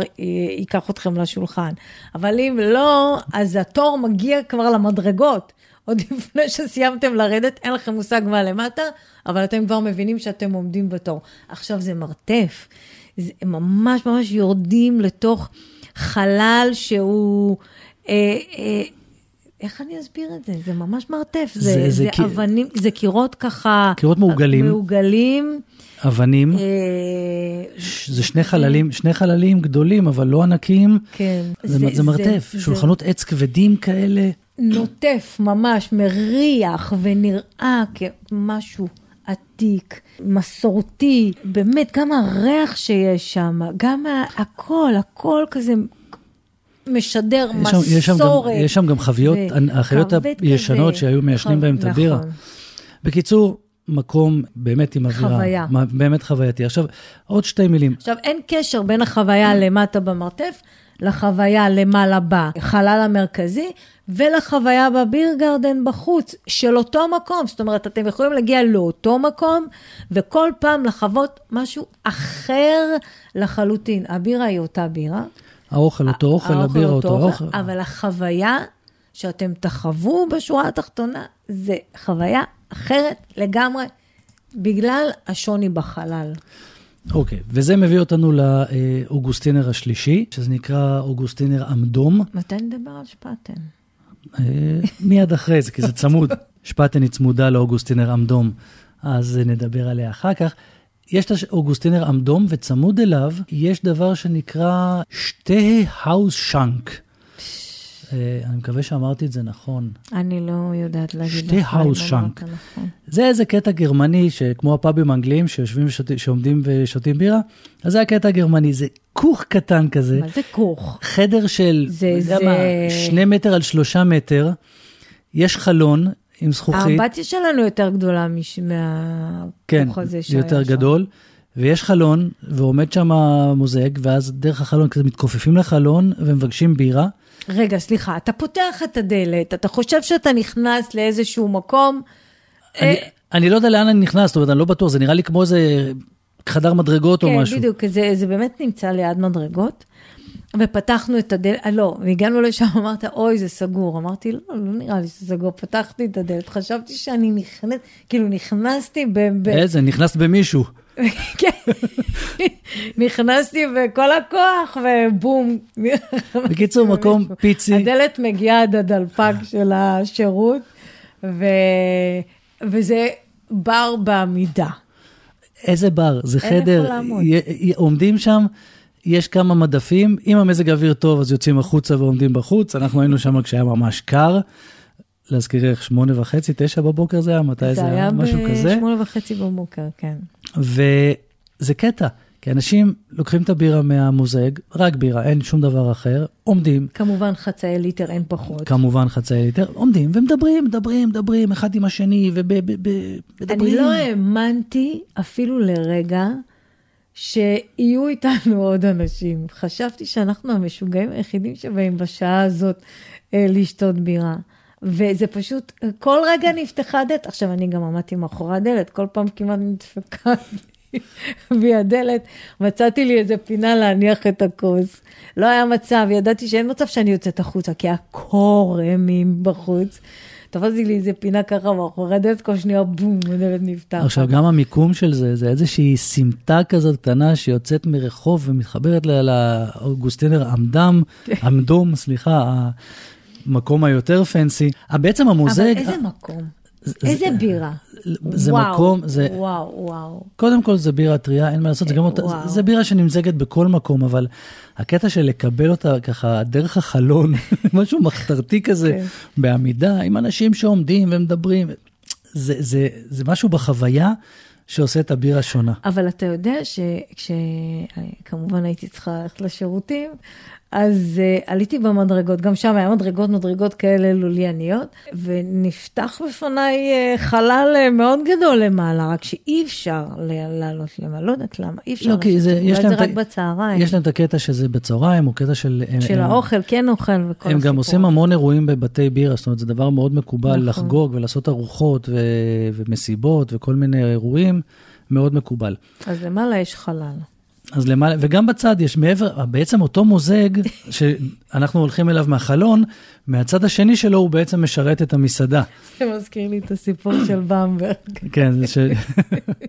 ייקח אתכם לשולחן. אבל אם לא, אז התור מגיע כבר למדרגות. עוד [laughs] לפני שסיימתם לרדת, אין לכם מושג מה למטה, אבל אתם כבר מבינים שאתם עומדים בתור. עכשיו זה מרתף. זה ממש ממש יורדים לתוך חלל שהוא... אה, אה, איך אני אסביר את זה? זה ממש מרתף, זה, זה, זה, זה אבנים, זה קירות ככה... קירות מעוגלים. מעוגלים. אבנים. אה, זה שני חללים, שני חללים גדולים, אבל לא ענקיים. כן. זה, זה, זה מרתף, זה, שולחנות זה... עץ כבדים כאלה. נוטף ממש, מריח ונראה כמשהו עתיק, מסורתי, באמת, גם הריח שיש שם, גם הכל, הכל כזה משדר יש מסורת. יש שם, גם, יש שם גם חביות, החיות הישנות שהיו מיישנים בהם את הבירה. נכון. בקיצור, מקום באמת עם אווירה. חוויה. באמת חווייתי. עכשיו, עוד שתי מילים. עכשיו, אין קשר בין החוויה למטה במרתף לחוויה למעלה בחלל המרכזי, ולחוויה בביר גרדן בחוץ, של אותו מקום. זאת אומרת, אתם יכולים להגיע לאותו מקום, וכל פעם לחוות משהו אחר לחלוטין. הבירה היא אותה בירה. האוכל אותו אוכל, הבירה אותו אוכל. אבל החוויה שאתם תחוו בשורה התחתונה, זה חוויה אחרת לגמרי, בגלל השוני בחלל. אוקיי, okay, וזה מביא אותנו לאוגוסטינר השלישי, שזה נקרא אוגוסטינר עמדום. מתי נדבר על שפטן? אה, מיד אחרי זה, כי זה צמוד. [laughs] שפטן היא צמודה לאוגוסטינר עמדום, אז נדבר עליה אחר כך. יש את אוגוסטינר עמדום, וצמוד אליו יש דבר שנקרא שתי האוס שנק. אה, אני מקווה שאמרתי את זה נכון. אני לא יודעת להגיד. שתי האוס שנק. נכון. זה איזה קטע גרמני, שכמו הפאבים האנגליים שיושבים שעומדים ושותים בירה, אז זה הקטע הגרמני, זה כוך קטן כזה. מה זה כוך? חדר של, זה, זה... שני מטר על שלושה מטר, יש חלון, עם זכוכית. האמבטיה שלנו יותר גדולה מהכוך כן, הזה שהיה שם. כן, יותר גדול. ויש חלון, ועומד שם מוזג, ואז דרך החלון כזה מתכופפים לחלון ומבקשים בירה. רגע, סליחה, אתה פותח את הדלת, אתה חושב שאתה נכנס לאיזשהו מקום. אני, אה... אני לא יודע לאן אני נכנס, זאת אומרת, אני לא בטוח, זה נראה לי כמו איזה חדר מדרגות כן, או משהו. כן, בדיוק, זה, זה באמת נמצא ליד מדרגות. ופתחנו את הדלת, אה, לא, והגענו לשם, [laughs] אמרת, אוי, זה סגור. אמרתי, לא, לא נראה לי שזה סגור. פתחתי את הדלת, חשבתי שאני נכנסת, כאילו נכנסתי ב... ב... איזה, נכנסת במישהו. [laughs] כן, נכנסתי בכל הכוח, ובום. בקיצור, מקום פיצי. הדלת מגיעה עד הדלפק של השירות, ו... וזה בר בעמידה. איזה בר? זה חדר, עומדים שם. יש כמה מדפים, אם המזג האוויר טוב אז יוצאים החוצה ועומדים בחוץ, אנחנו היינו שם כשהיה ממש קר. להזכירך, שמונה וחצי, תשע בבוקר זה היה? מתי זה היה? משהו כזה? זה היה בשמונה וחצי בבוקר, כן. וזה קטע, כי אנשים לוקחים את הבירה מהמוזג, רק בירה, אין שום דבר אחר, עומדים. כמובן חצאי ליטר, אין פחות. כמובן חצאי ליטר, עומדים ומדברים, מדברים, מדברים, אחד עם השני, ומדברים. אני לא האמנתי אפילו לרגע. שיהיו איתנו עוד אנשים. חשבתי שאנחנו המשוגעים היחידים שבאים בשעה הזאת אה, לשתות בירה. וזה פשוט, כל רגע נפתחה דלת. עכשיו, אני גם עמדתי מאחורי הדלת, כל פעם כמעט נדפקה מהדלת, מצאתי לי איזה פינה להניח את הכוס. לא היה מצב, ידעתי שאין מצב שאני יוצאת החוצה, כי היה קור בחוץ. תפסתי לי איזה פינה ככה מאחורי הדלת, כל שנייה בום, הדלת נפתחת. עכשיו, גם המיקום של זה, זה איזושהי סמטה כזאת קטנה שיוצאת מרחוב ומתחברת לאוגוסטינר עמדם, כן. עמדום, סליחה, המקום היותר פנסי. אה, בעצם המוזג... אבל איזה מקום? זה- איזה זה- בירה? זה וואו, מקום, זה... וואו, וואו. קודם כל זה בירה טריה, אין מה לעשות, זה גם אותה. זה בירה שנמזגת בכל מקום, אבל הקטע של לקבל אותה ככה דרך החלון, [laughs] משהו מחתרתי כזה, כן. בעמידה, עם אנשים שעומדים ומדברים, זה, זה, זה משהו בחוויה שעושה את הבירה שונה. אבל אתה יודע שכמובן הייתי צריכה ללכת לשירותים, אז uh, עליתי במדרגות, גם שם היה מדרגות, מדרגות כאלה לולייניות, ונפתח בפניי uh, חלל uh, מאוד גדול למעלה, רק שאי אפשר לעלות למעלה, לא יודעת למה, אי אפשר לא, כי זה, יש להם, זה את רק בצהריים, יש להם את הקטע שזה בצהריים, או קטע של... הם- של הם- האוכל, כן אוכל וכל הם הסיפור. גם עושים המון אירועים בבתי בירה, זאת אומרת, זה דבר מאוד מקובל נכון. לחגוג ולעשות ארוחות ו- ומסיבות וכל מיני אירועים, מאוד מקובל. אז למעלה יש חלל. אז למעלה, וגם בצד יש מעבר, בעצם אותו מוזג [laughs] שאנחנו הולכים אליו מהחלון, מהצד השני שלו הוא בעצם משרת את המסעדה. זה מזכיר לי את הסיפור של במברג. כן, זה ש...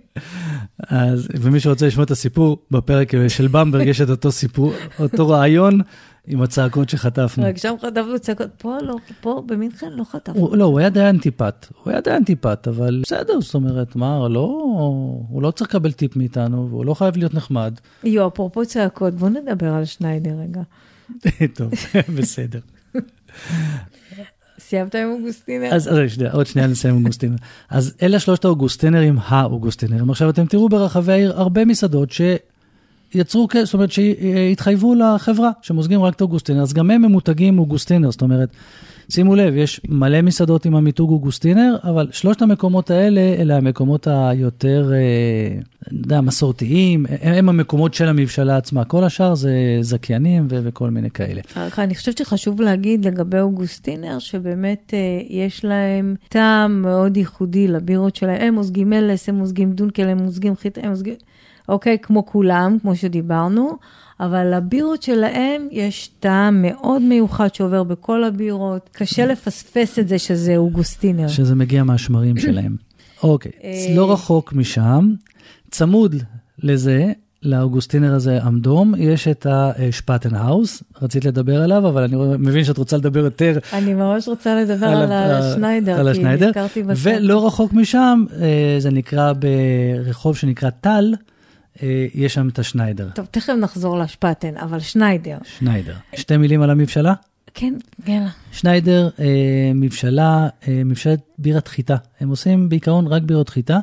[laughs] אז, ומי שרוצה לשמוע את הסיפור, בפרק של במברג יש את אותו סיפור, אותו רעיון עם הצעקות שחטפנו. רק שם חטפנו צעקות, פה לא, פה במינכן לא חטפנו. הוא, לא, הוא היה די אנטיפט, הוא היה די אנטיפט, אבל בסדר, זאת אומרת, מה, לא, הוא לא צריך לקבל טיפ מאיתנו, והוא לא חייב להיות נחמד. יו, אפרופו צעקות, בוא נדבר על שניידר רגע. [laughs] טוב, בסדר. סיימת עם אוגוסטינר? אז שנייה, עוד שנייה נסיים עם אוגוסטינר. אז אלה שלושת האוגוסטינרים, האוגוסטינרים. עכשיו, אתם תראו ברחבי העיר הרבה מסעדות שיצרו, כ- זאת אומרת, שהתחייבו לחברה שמוזגים רק את האוגוסטינר, אז גם הם ממותגים אוגוסטינר, זאת אומרת, שימו לב, יש מלא מסעדות עם המיתוג אוגוסטינר, אבל שלושת המקומות האלה, אלה המקומות היותר, אה, אני יודע, מסורתיים, הם, הם המקומות של המבשלה עצמה. כל השאר זה זכיינים ו- וכל מיני כאלה. רק אני חושבת שחשוב להגיד לגבי אוגוסטינר, שבאמת אה, יש להם טעם מאוד ייחודי לבירות שלהם. הם מוזגים מלס, הם מוזגים דונקל, הם מוזגים חיטה, הם מוזגים... אוקיי, כמו כולם, כמו שדיברנו, אבל לבירות שלהם יש טעם מאוד מיוחד שעובר בכל הבירות. קשה לפספס את זה שזה אוגוסטינר. שזה מגיע מהשמרים שלהם. אוקיי, אה. לא רחוק משם, צמוד לזה, לאוגוסטינר הזה עמדום, יש את השפטנהאוס, רצית לדבר עליו, אבל אני מבין שאת רוצה לדבר יותר אני ממש רוצה לדבר על ה- השניידר, על כי השניידר, נזכרתי בסרט. ולא רחוק משם, אה, זה נקרא ברחוב שנקרא טל, יש שם את השניידר. טוב, תכף נחזור לשפטן, אבל שניידר. שניידר. שתי מילים על המבשלה? כן, יאללה. שניידר, אה, מבשלה, אה, מבשלת בירת חיטה. הם עושים בעיקרון רק בירות חיטה.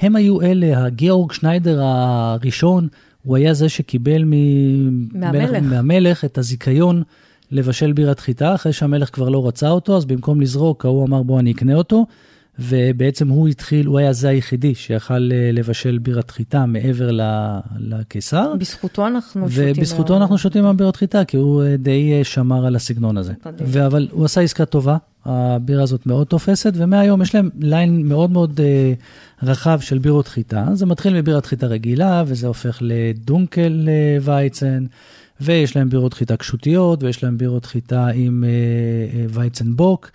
הם היו אלה, הגיאורג שניידר הראשון, הוא היה זה שקיבל מ- מהמלך. מלך- מהמלך את הזיכיון לבשל בירת חיטה, אחרי שהמלך כבר לא רצה אותו, אז במקום לזרוק, ההוא אמר בוא אני אקנה אותו, ובעצם הוא התחיל, הוא היה זה היחידי שיכל אה, לבשל בירת חיטה מעבר לקיסר. בזכותו אנחנו שותים. ובזכותו מאוד. אנחנו שותים מהבירות חיטה, כי הוא אה, די אה, שמר על הסגנון הזה. מדהים. אבל הוא עשה עסקה טובה, הבירה הזאת מאוד תופסת, ומהיום יש להם ליין מאוד מאוד רחב של בירות חיטה. זה מתחיל מבירת חיטה רגילה, וזה הופך לדונקל וייצן, ויש להם בירות חיטה קשותיות, ויש להם בירות חיטה עם אה, אה, וייצן בוק,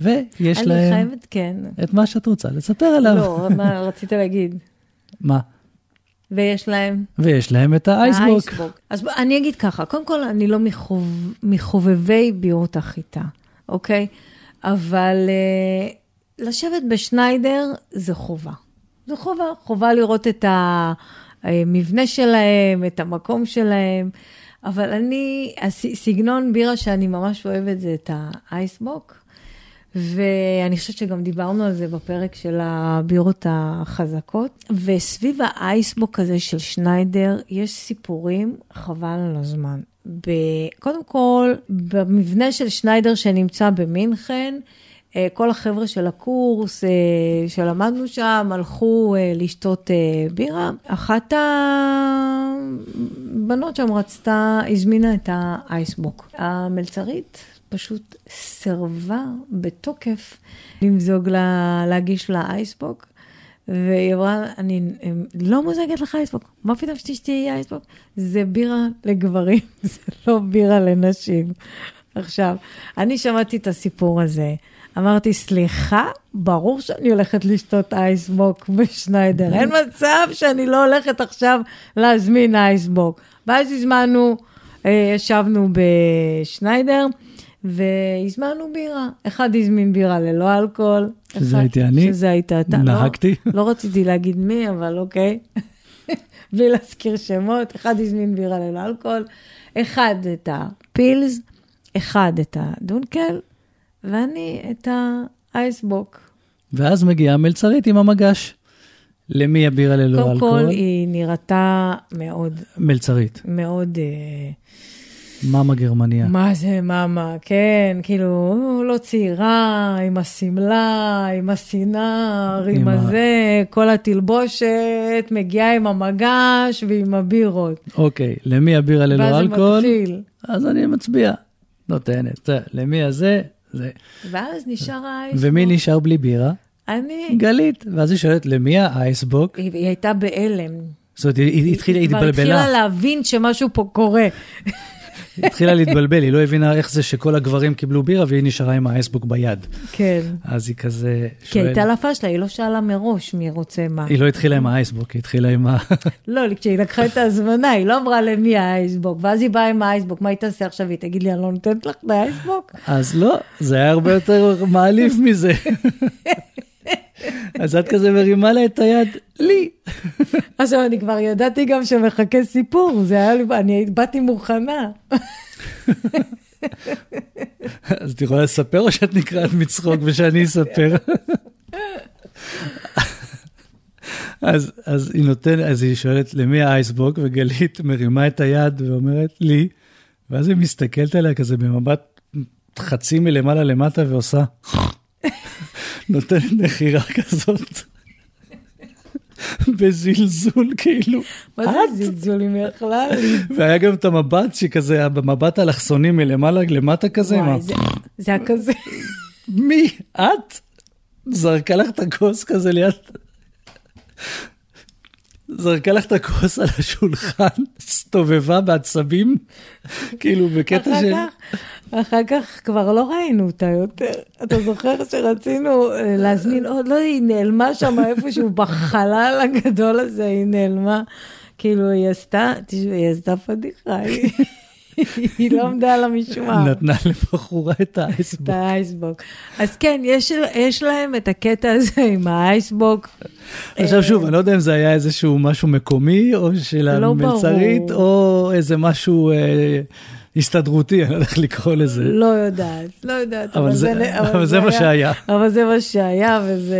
ויש אני להם חייבת, כן. את מה שאת רוצה לספר עליו. לא, מה רצית להגיד? [laughs] מה? ויש להם? ויש להם את האייסבוק. אז אני אגיד ככה, קודם כל, אני לא מחוב, מחובבי בירות החיטה, אוקיי? אבל uh, לשבת בשניידר זה חובה. זה חובה, חובה לראות את המבנה שלהם, את המקום שלהם. אבל אני, הס- סגנון בירה שאני ממש אוהבת זה את האייסבוק. ואני חושבת שגם דיברנו על זה בפרק של הבירות החזקות. וסביב האייסבוק הזה של שניידר, יש סיפורים חבל על הזמן. ב... קודם כל, במבנה של שניידר שנמצא במינכן, אה, כל החבר'ה של הקורס אה, שלמדנו שם הלכו אה, לשתות בירה. אחת הבנות שם רצתה, הזמינה את האייסבוק. המלצרית פשוט סירבה בתוקף למזוג לה, להגיש לה אייסבוק, והיא אמרה, אני אמ, לא מוזגת לך אייסבוק, מה פתאום שתשתי אייסבוק? זה בירה לגברים, [laughs] זה לא בירה לנשים. עכשיו, אני שמעתי את הסיפור הזה, אמרתי, סליחה, ברור שאני הולכת לשתות אייסבוק בשניידר, אין מצב שאני לא הולכת עכשיו להזמין אייסבוק. ואז הזמנו, אה, ישבנו בשניידר, והזמנו בירה. אחד הזמין בירה ללא אלכוהול. שזה הייתי אני. שזה היית אתה. לא- נהגתי. לא רציתי להגיד מי, אבל אוקיי. [laughs] בלי להזכיר שמות. אחד הזמין בירה ללא אלכוהול, אחד את הפילס, אחד את הדונקל, ואני את האייסבוק. ואז מגיעה מלצרית עם המגש. למי הבירה ללא קודם כל, אלכוהול? היא נראתה מאוד, מלצרית. מאוד... אה, מאמה גרמניה. מה זה, מאמה, כן, כאילו, לא צעירה, עם השמלה, עם הסינר, עם עם הזה, כל התלבושת, מגיעה עם המגש ועם הבירות. אוקיי, למי הבירה ללא ואז זה אלכוהול? מתחיל. אז אני מצביע. נותנת. למי הזה? זה. ואז נשאר האייסבוק. ומי נשאר בלי בירה? אני, גלית. ואז היא שואלת, למי האייסבוק? היא, היא הייתה בהלם. זאת אומרת, היא היא התחילה, היא כבר התבלבלה. התחילה להבין שמשהו פה קורה. היא התחילה להתבלבל, היא לא הבינה איך זה שכל הגברים קיבלו בירה והיא נשארה עם האייסבוק ביד. כן. אז היא כזה כי שואלת, הייתה לה פשלה, היא לא שאלה מראש מי רוצה מה. היא לא התחילה עם האייסבוק, היא התחילה עם ה... לא, כשהיא לקחה את ההזמנה, היא לא אמרה למי האייסבוק, ואז היא באה עם האייסבוק, מה היא תעשה עכשיו? היא תגיד לי, אני לא נותנת לך את האייסבוק? אז לא, זה היה הרבה יותר מעליב מזה. [laughs] [laughs] אז את כזה מרימה לה את היד, לי. עכשיו, אני כבר ידעתי גם שמחכה סיפור, זה היה לי, אני באתי מוכנה. [laughs] אז את יכולה לספר או שאת נקרעת מצחוק ושאני אספר? [laughs] אז, אז היא נותנת, אז היא שואלת למי האייסבוק, וגלית מרימה את היד ואומרת לי, ואז היא מסתכלת עליה כזה במבט חצי מלמעלה למטה ועושה, נותנת נחירה כזאת, בזלזול כאילו. מה זה זלזול, אם יכלה לי? והיה גם את המבט שכזה, במבט אלכסוני מלמעלה למטה כזה, וואי, זה היה כזה. מי? את? זרקה לך את הכוס כזה ליד... זרקה לך את הכוס על השולחן, [laughs] הסתובבה בעצבים, [laughs] כאילו בקטע אחר של... כך, אחר כך כבר לא ראינו אותה יותר. אתה זוכר שרצינו אה, להזמין עוד, לא, היא נעלמה שם איפשהו בחלל הגדול הזה, היא נעלמה. כאילו, היא עשתה, תשמעי, היא עשתה פדיחה, היא- לא עמדה על המשמר. נתנה לבחורה את את האייסבוק. האייסבוק. אז כן, יש, יש להם את הקטע הזה עם האייסבוק. עכשיו שוב, אני לא יודע אם זה היה איזשהו משהו מקומי, או של לא המלצרית, ברור. או איזה משהו אה, הסתדרותי, אני לא יודע איך לקרוא לזה. לא יודעת, לא יודעת. אבל זה- אבל זה מה היה- שהיה. אבל זה מה שהיה, וזה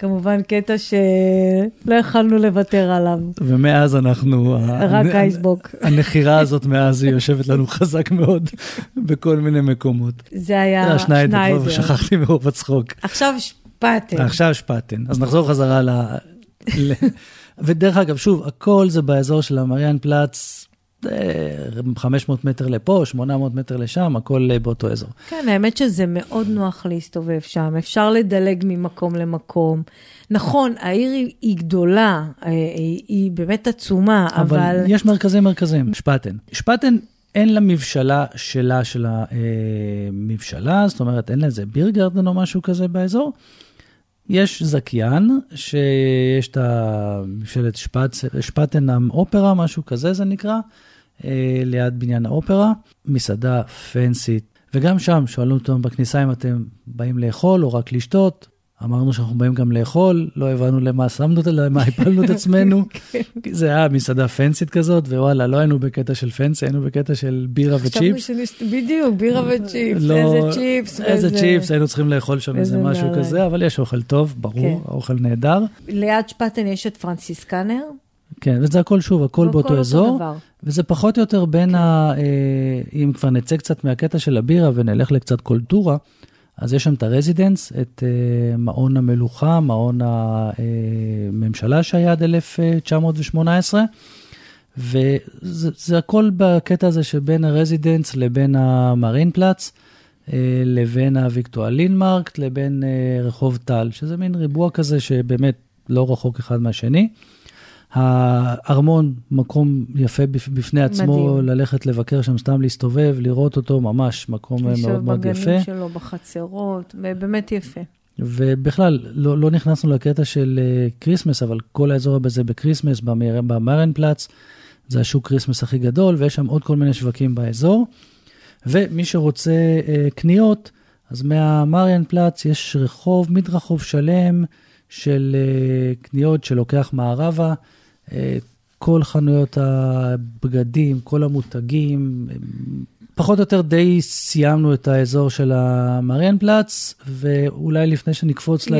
כמובן קטע שלא יכלנו לוותר עליו. ומאז אנחנו... רק אייסבוק. [laughs] הנחירה הזאת מאז היא יושבת לנו חזק מאוד [laughs] בכל מיני מקומות. זה היה כבר שניידר. שכחתי מרוב הצחוק. עכשיו שפטן. עכשיו שפטן. אז נחזור חזרה [laughs] ל... ודרך אגב, שוב, הכל זה באזור של המריאן פלאץ, אה, 500 מטר לפה, 800 מטר לשם, הכל אה, באותו אזור. כן, האמת שזה מאוד נוח להסתובב שם, אפשר לדלג ממקום למקום. נכון, העיר היא, היא גדולה, אה, היא, היא באמת עצומה, אבל... אבל יש מרכזים מרכזים, שפטן. שפטן אין לה מבשלה שלה של המבשלה, זאת אומרת, אין לה איזה בירגרדן או משהו כזה באזור. יש זכיין, שיש את המבשלת שפט, שפטן האופרה, משהו כזה זה נקרא, אה, ליד בניין האופרה, מסעדה פנסית. וגם שם שואלים אותנו בכניסה אם אתם באים לאכול או רק לשתות. אמרנו שאנחנו באים גם לאכול, לא הבנו למה שמנו, את- למה הפלנו את [laughs] עצמנו. כי זה היה מסעדה פנסית כזאת, ווואלה, לא היינו בקטע של פנסי, היינו בקטע של בירה וצ'יפס. שנש- בדיוק, בירה וצ'יפס, לא- איזה צ'יפס. איזה צ'יפס, היינו צריכים לאכול שם איזה איזה משהו. כזה, אבל יש אוכל טוב, ברור, כן. האוכל נהדר. ליד שפטן יש את פרנסיסקנר. כן, וזה הכל שוב, הכל באותו אותו אזור, דבר. וזה פחות או יותר בין ה... אה, אם כבר נצא קצת מהקטע של הבירה ונלך לקצת קולטורה, אז יש שם את הרזידנס, את אה, מעון המלוכה, מעון הממשלה שהיה עד 1918, וזה זה הכל בקטע הזה שבין הרזידנס לבין המרין פלאץ, אה, לבין הוויקטואלין מרקט, לבין אה, רחוב טל, שזה מין ריבוע כזה שבאמת לא רחוק אחד מהשני. הארמון, מקום יפה בפני עצמו, מדהים. ללכת לבקר שם, סתם להסתובב, לראות אותו, ממש מקום מאוד מאוד יפה. בגנים שלו, בחצרות, באמת יפה. ובכלל, לא, לא נכנסנו לקטע של Christmas, אבל כל האזור הזה ב Christmas, במרן פלאץ, זה השוק Christmas הכי גדול, ויש שם עוד כל מיני שווקים באזור. ומי שרוצה אה, קניות, אז מהמריאן פלאץ יש רחוב, מדרחוב שלם של אה, קניות שלוקח מערבה. אה, כל חנויות הבגדים, כל המותגים, פחות או יותר די סיימנו את האזור של המריאן פלאץ, ואולי לפני שנקפוץ ל...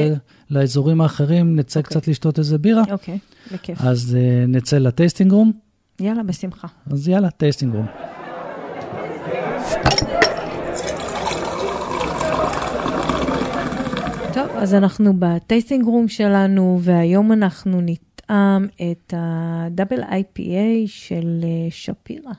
לאזורים האחרים, נצא okay. אוקיי. קצת לשתות איזה בירה. אוקיי, okay, בכיף. אז uh, נצא לטייסטינג רום. יאללה, בשמחה. אז יאללה, טייסטינג רום. טוב, אז אנחנו בטייסטינג רום שלנו, והיום אנחנו נטעם את ה-double IPA של אה, שפירא.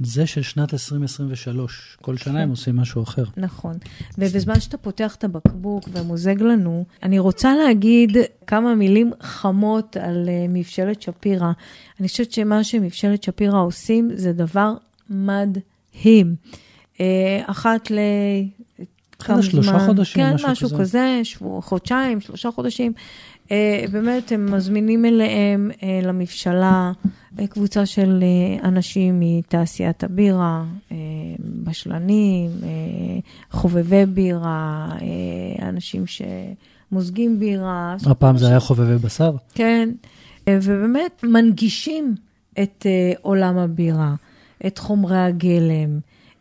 זה של שנת 2023. כל שנה הם כן. עושים משהו אחר. נכון. ובזמן שאתה פותח את הבקבוק ומוזג לנו, אני רוצה להגיד כמה מילים חמות על אה, מבשלת שפירא. אני חושבת שמה שמבשלת שפירא עושים זה דבר מדהים. אה, אחת ל... כמה שלושה חודשים, כן, משהו, משהו כזה, כזה שבוע, חודשיים, שלושה חודשים. אה, באמת, הם מזמינים אליהם אה, למבשלה אה, קבוצה של אנשים מתעשיית הבירה, בשלנים, חובבי בירה, אנשים שמוזגים בירה. הפעם זה היה חובבי בשר? כן, ובאמת מנגישים את עולם הבירה, את חומרי הגלם,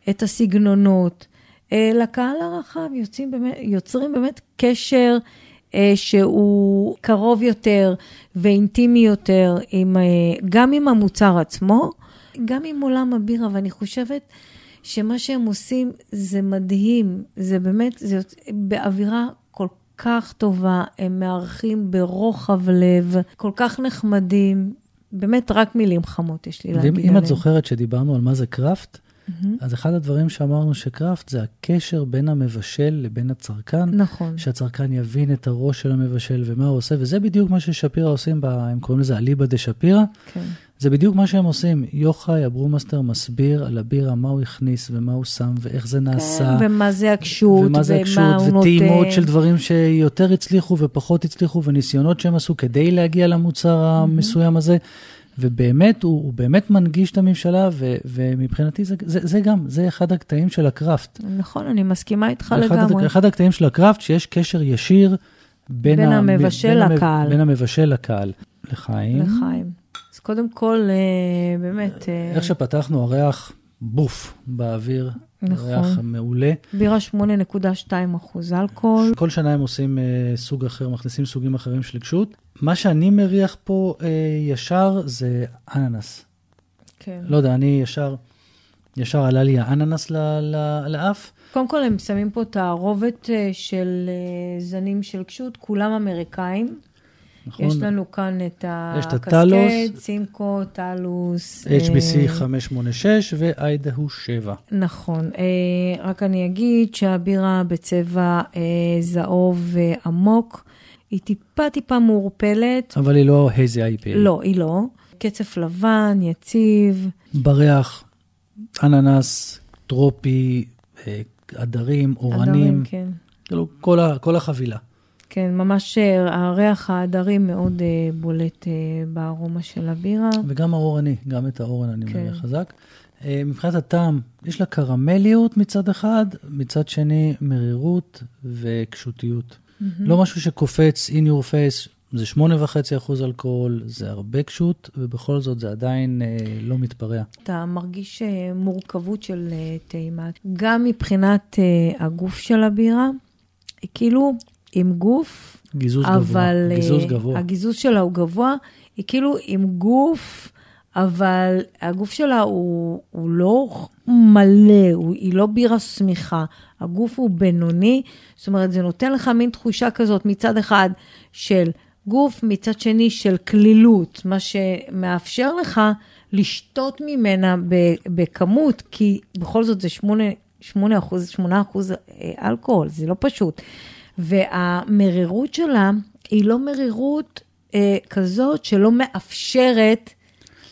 את הסגנונות. לקהל הרחב יוצרים באמת, יוצרים באמת קשר שהוא קרוב יותר ואינטימי יותר, עם, אה, גם עם המוצר עצמו, גם עם עולם הבירה, ואני חושבת שמה שהם עושים זה מדהים, זה באמת, זה באווירה כל כך טובה, הם מארחים ברוחב לב, כל כך נחמדים, באמת רק מילים חמות יש לי להגיד עליהם. אם את זוכרת שדיברנו על מה זה קראפט, Mm-hmm. אז אחד הדברים שאמרנו שקראפט זה הקשר בין המבשל לבין הצרכן. נכון. שהצרכן יבין את הראש של המבשל ומה הוא עושה, וזה בדיוק מה ששפירא עושים, בה, הם קוראים לזה אליבא דה שפירא. כן. זה בדיוק מה שהם עושים. יוחאי, ה brewmaster, מסביר על הבירה, מה הוא הכניס ומה הוא שם ואיך זה נעשה. כן, ומה זה הכשות, ומה זה הכשות, וטעימות של דברים שיותר הצליחו ופחות הצליחו, וניסיונות שהם עשו כדי להגיע למוצר mm-hmm. המסוים הזה. ובאמת, הוא, הוא באמת מנגיש את המבשלה, ו, ומבחינתי זה, זה, זה גם, זה אחד הקטעים של ה craft. נכון, אני מסכימה איתך לגמרי. אחד הקטעים של ה craft, שיש קשר ישיר בין, בין המבשל בין לקהל. בין המבשל לקהל. לחיים. לחיים. אז קודם כל, אה, באמת... אה, איך שפתחנו, הריח בוף באוויר. נכון. ריח מעולה. בירה 8.2 אחוז אלכוהול. כל שנה הם עושים uh, סוג אחר, מכניסים סוגים אחרים של עיקשות. מה שאני מריח פה uh, ישר זה אננס. כן. לא יודע, אני ישר, ישר עלה לי האננס לאף. קודם כל, הם שמים פה תערובת uh, של uh, זנים של קשות, כולם אמריקאים. נכון. יש לנו כאן את הקסקט, סימקו, טלוס. HBC 586 ואיידהו 7. נכון. אה, רק אני אגיד שהבירה בצבע אה, זהוב עמוק, היא טיפה טיפה מעורפלת. אבל היא לא הייזי IPA. לא, היא לא. קצף לבן, יציב. בריח, אננס, טרופי, עדרים, אורנים. עדרים, כן. כאילו, כל, כל החבילה. כן, ממש אה, הריח העדרי מאוד אה, בולט אה, בארומה של הבירה. וגם האורני, גם את האורן אני כן. מריח חזק. מבחינת הטעם, יש לה קרמליות מצד אחד, מצד שני מרירות וקשותיות. Mm-hmm. לא משהו שקופץ in your face, זה 8.5% אלכוהול, זה הרבה קשות, ובכל זאת זה עדיין אה, לא מתפרע. אתה מרגיש מורכבות של טעימה, גם מבחינת אה, הגוף של הבירה, כאילו עם גוף, גיזוז אבל... גבוה, גיזוז גבוה. הגיזוז שלה הוא גבוה, היא כאילו עם גוף, אבל הגוף שלה הוא, הוא לא מלא, הוא, היא לא בירה שמיכה, הגוף הוא בינוני, זאת אומרת, זה נותן לך מין תחושה כזאת מצד אחד של גוף, מצד שני של כלילות, מה שמאפשר לך לשתות ממנה בכמות, כי בכל זאת זה 8 אחוז, 8 אחוז אה, אלכוהול, זה לא פשוט. והמרירות שלה היא לא מרירות אה, כזאת שלא מאפשרת,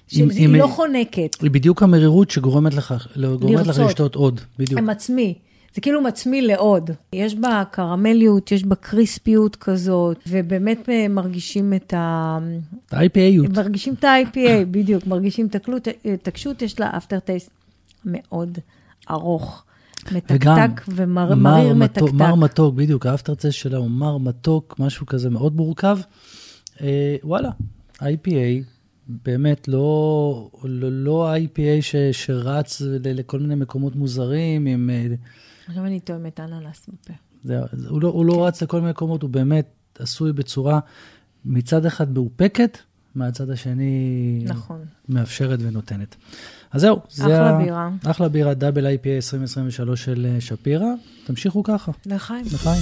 שהיא לא חונקת. היא בדיוק המרירות שגורמת לך, גורמת לך. לשתות עוד, בדיוק. הם עצמי. זה כאילו מצמיא לעוד. יש בה קרמליות, יש בה קריספיות כזאת, ובאמת אה, מרגישים את ה... ה-IPA-יות. מרגישים את ה-IPA, בדיוק, מרגישים את את הקשות, יש לה אפטר טייסט מאוד ארוך. וגם, מתקתק ומריר מר מתקתק. מתוק, מר מתוק, בדיוק, האפטרצס שלה הוא מר מתוק, משהו כזה מאוד מורכב. אה, וואלה, IPA, באמת לא, לא, לא ה-IPA ש, שרץ ל- לכל מיני מקומות מוזרים, עם, אה, עכשיו אני טועמת אננס בפה. זה, הוא, לא, הוא לא רץ לכל מיני מקומות, הוא באמת עשוי בצורה מצד אחד מאופקת, מהצד השני נכון. מאפשרת ונותנת. אז זהו, זה אחלה ה- בירה. אחלה בירה, דאבל IPA 2023 של אה, שפירא. תמשיכו ככה, לחיים. לחיים.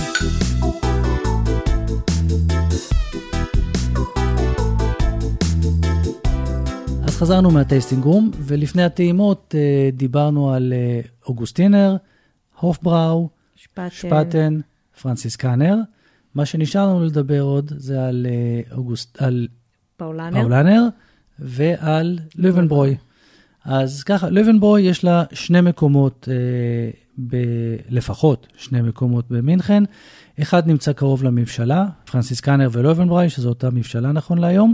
אז חזרנו מהטייסטינג רום, ולפני הטעימות אה, דיברנו על אה, אוגוסטינר, הופבראו, שפטן. שפטן, פרנציסקאנר. מה שנשאר לנו לדבר עוד זה על, אוגוסט, על פאולנר. פאולנר ועל לובנברוי. אז ככה, לובנברוי יש לה שני מקומות, אה, ב- לפחות שני מקומות במינכן. אחד נמצא קרוב למבשלה, פרנציסקאנר ולובנברוי, שזו אותה מבשלה נכון להיום,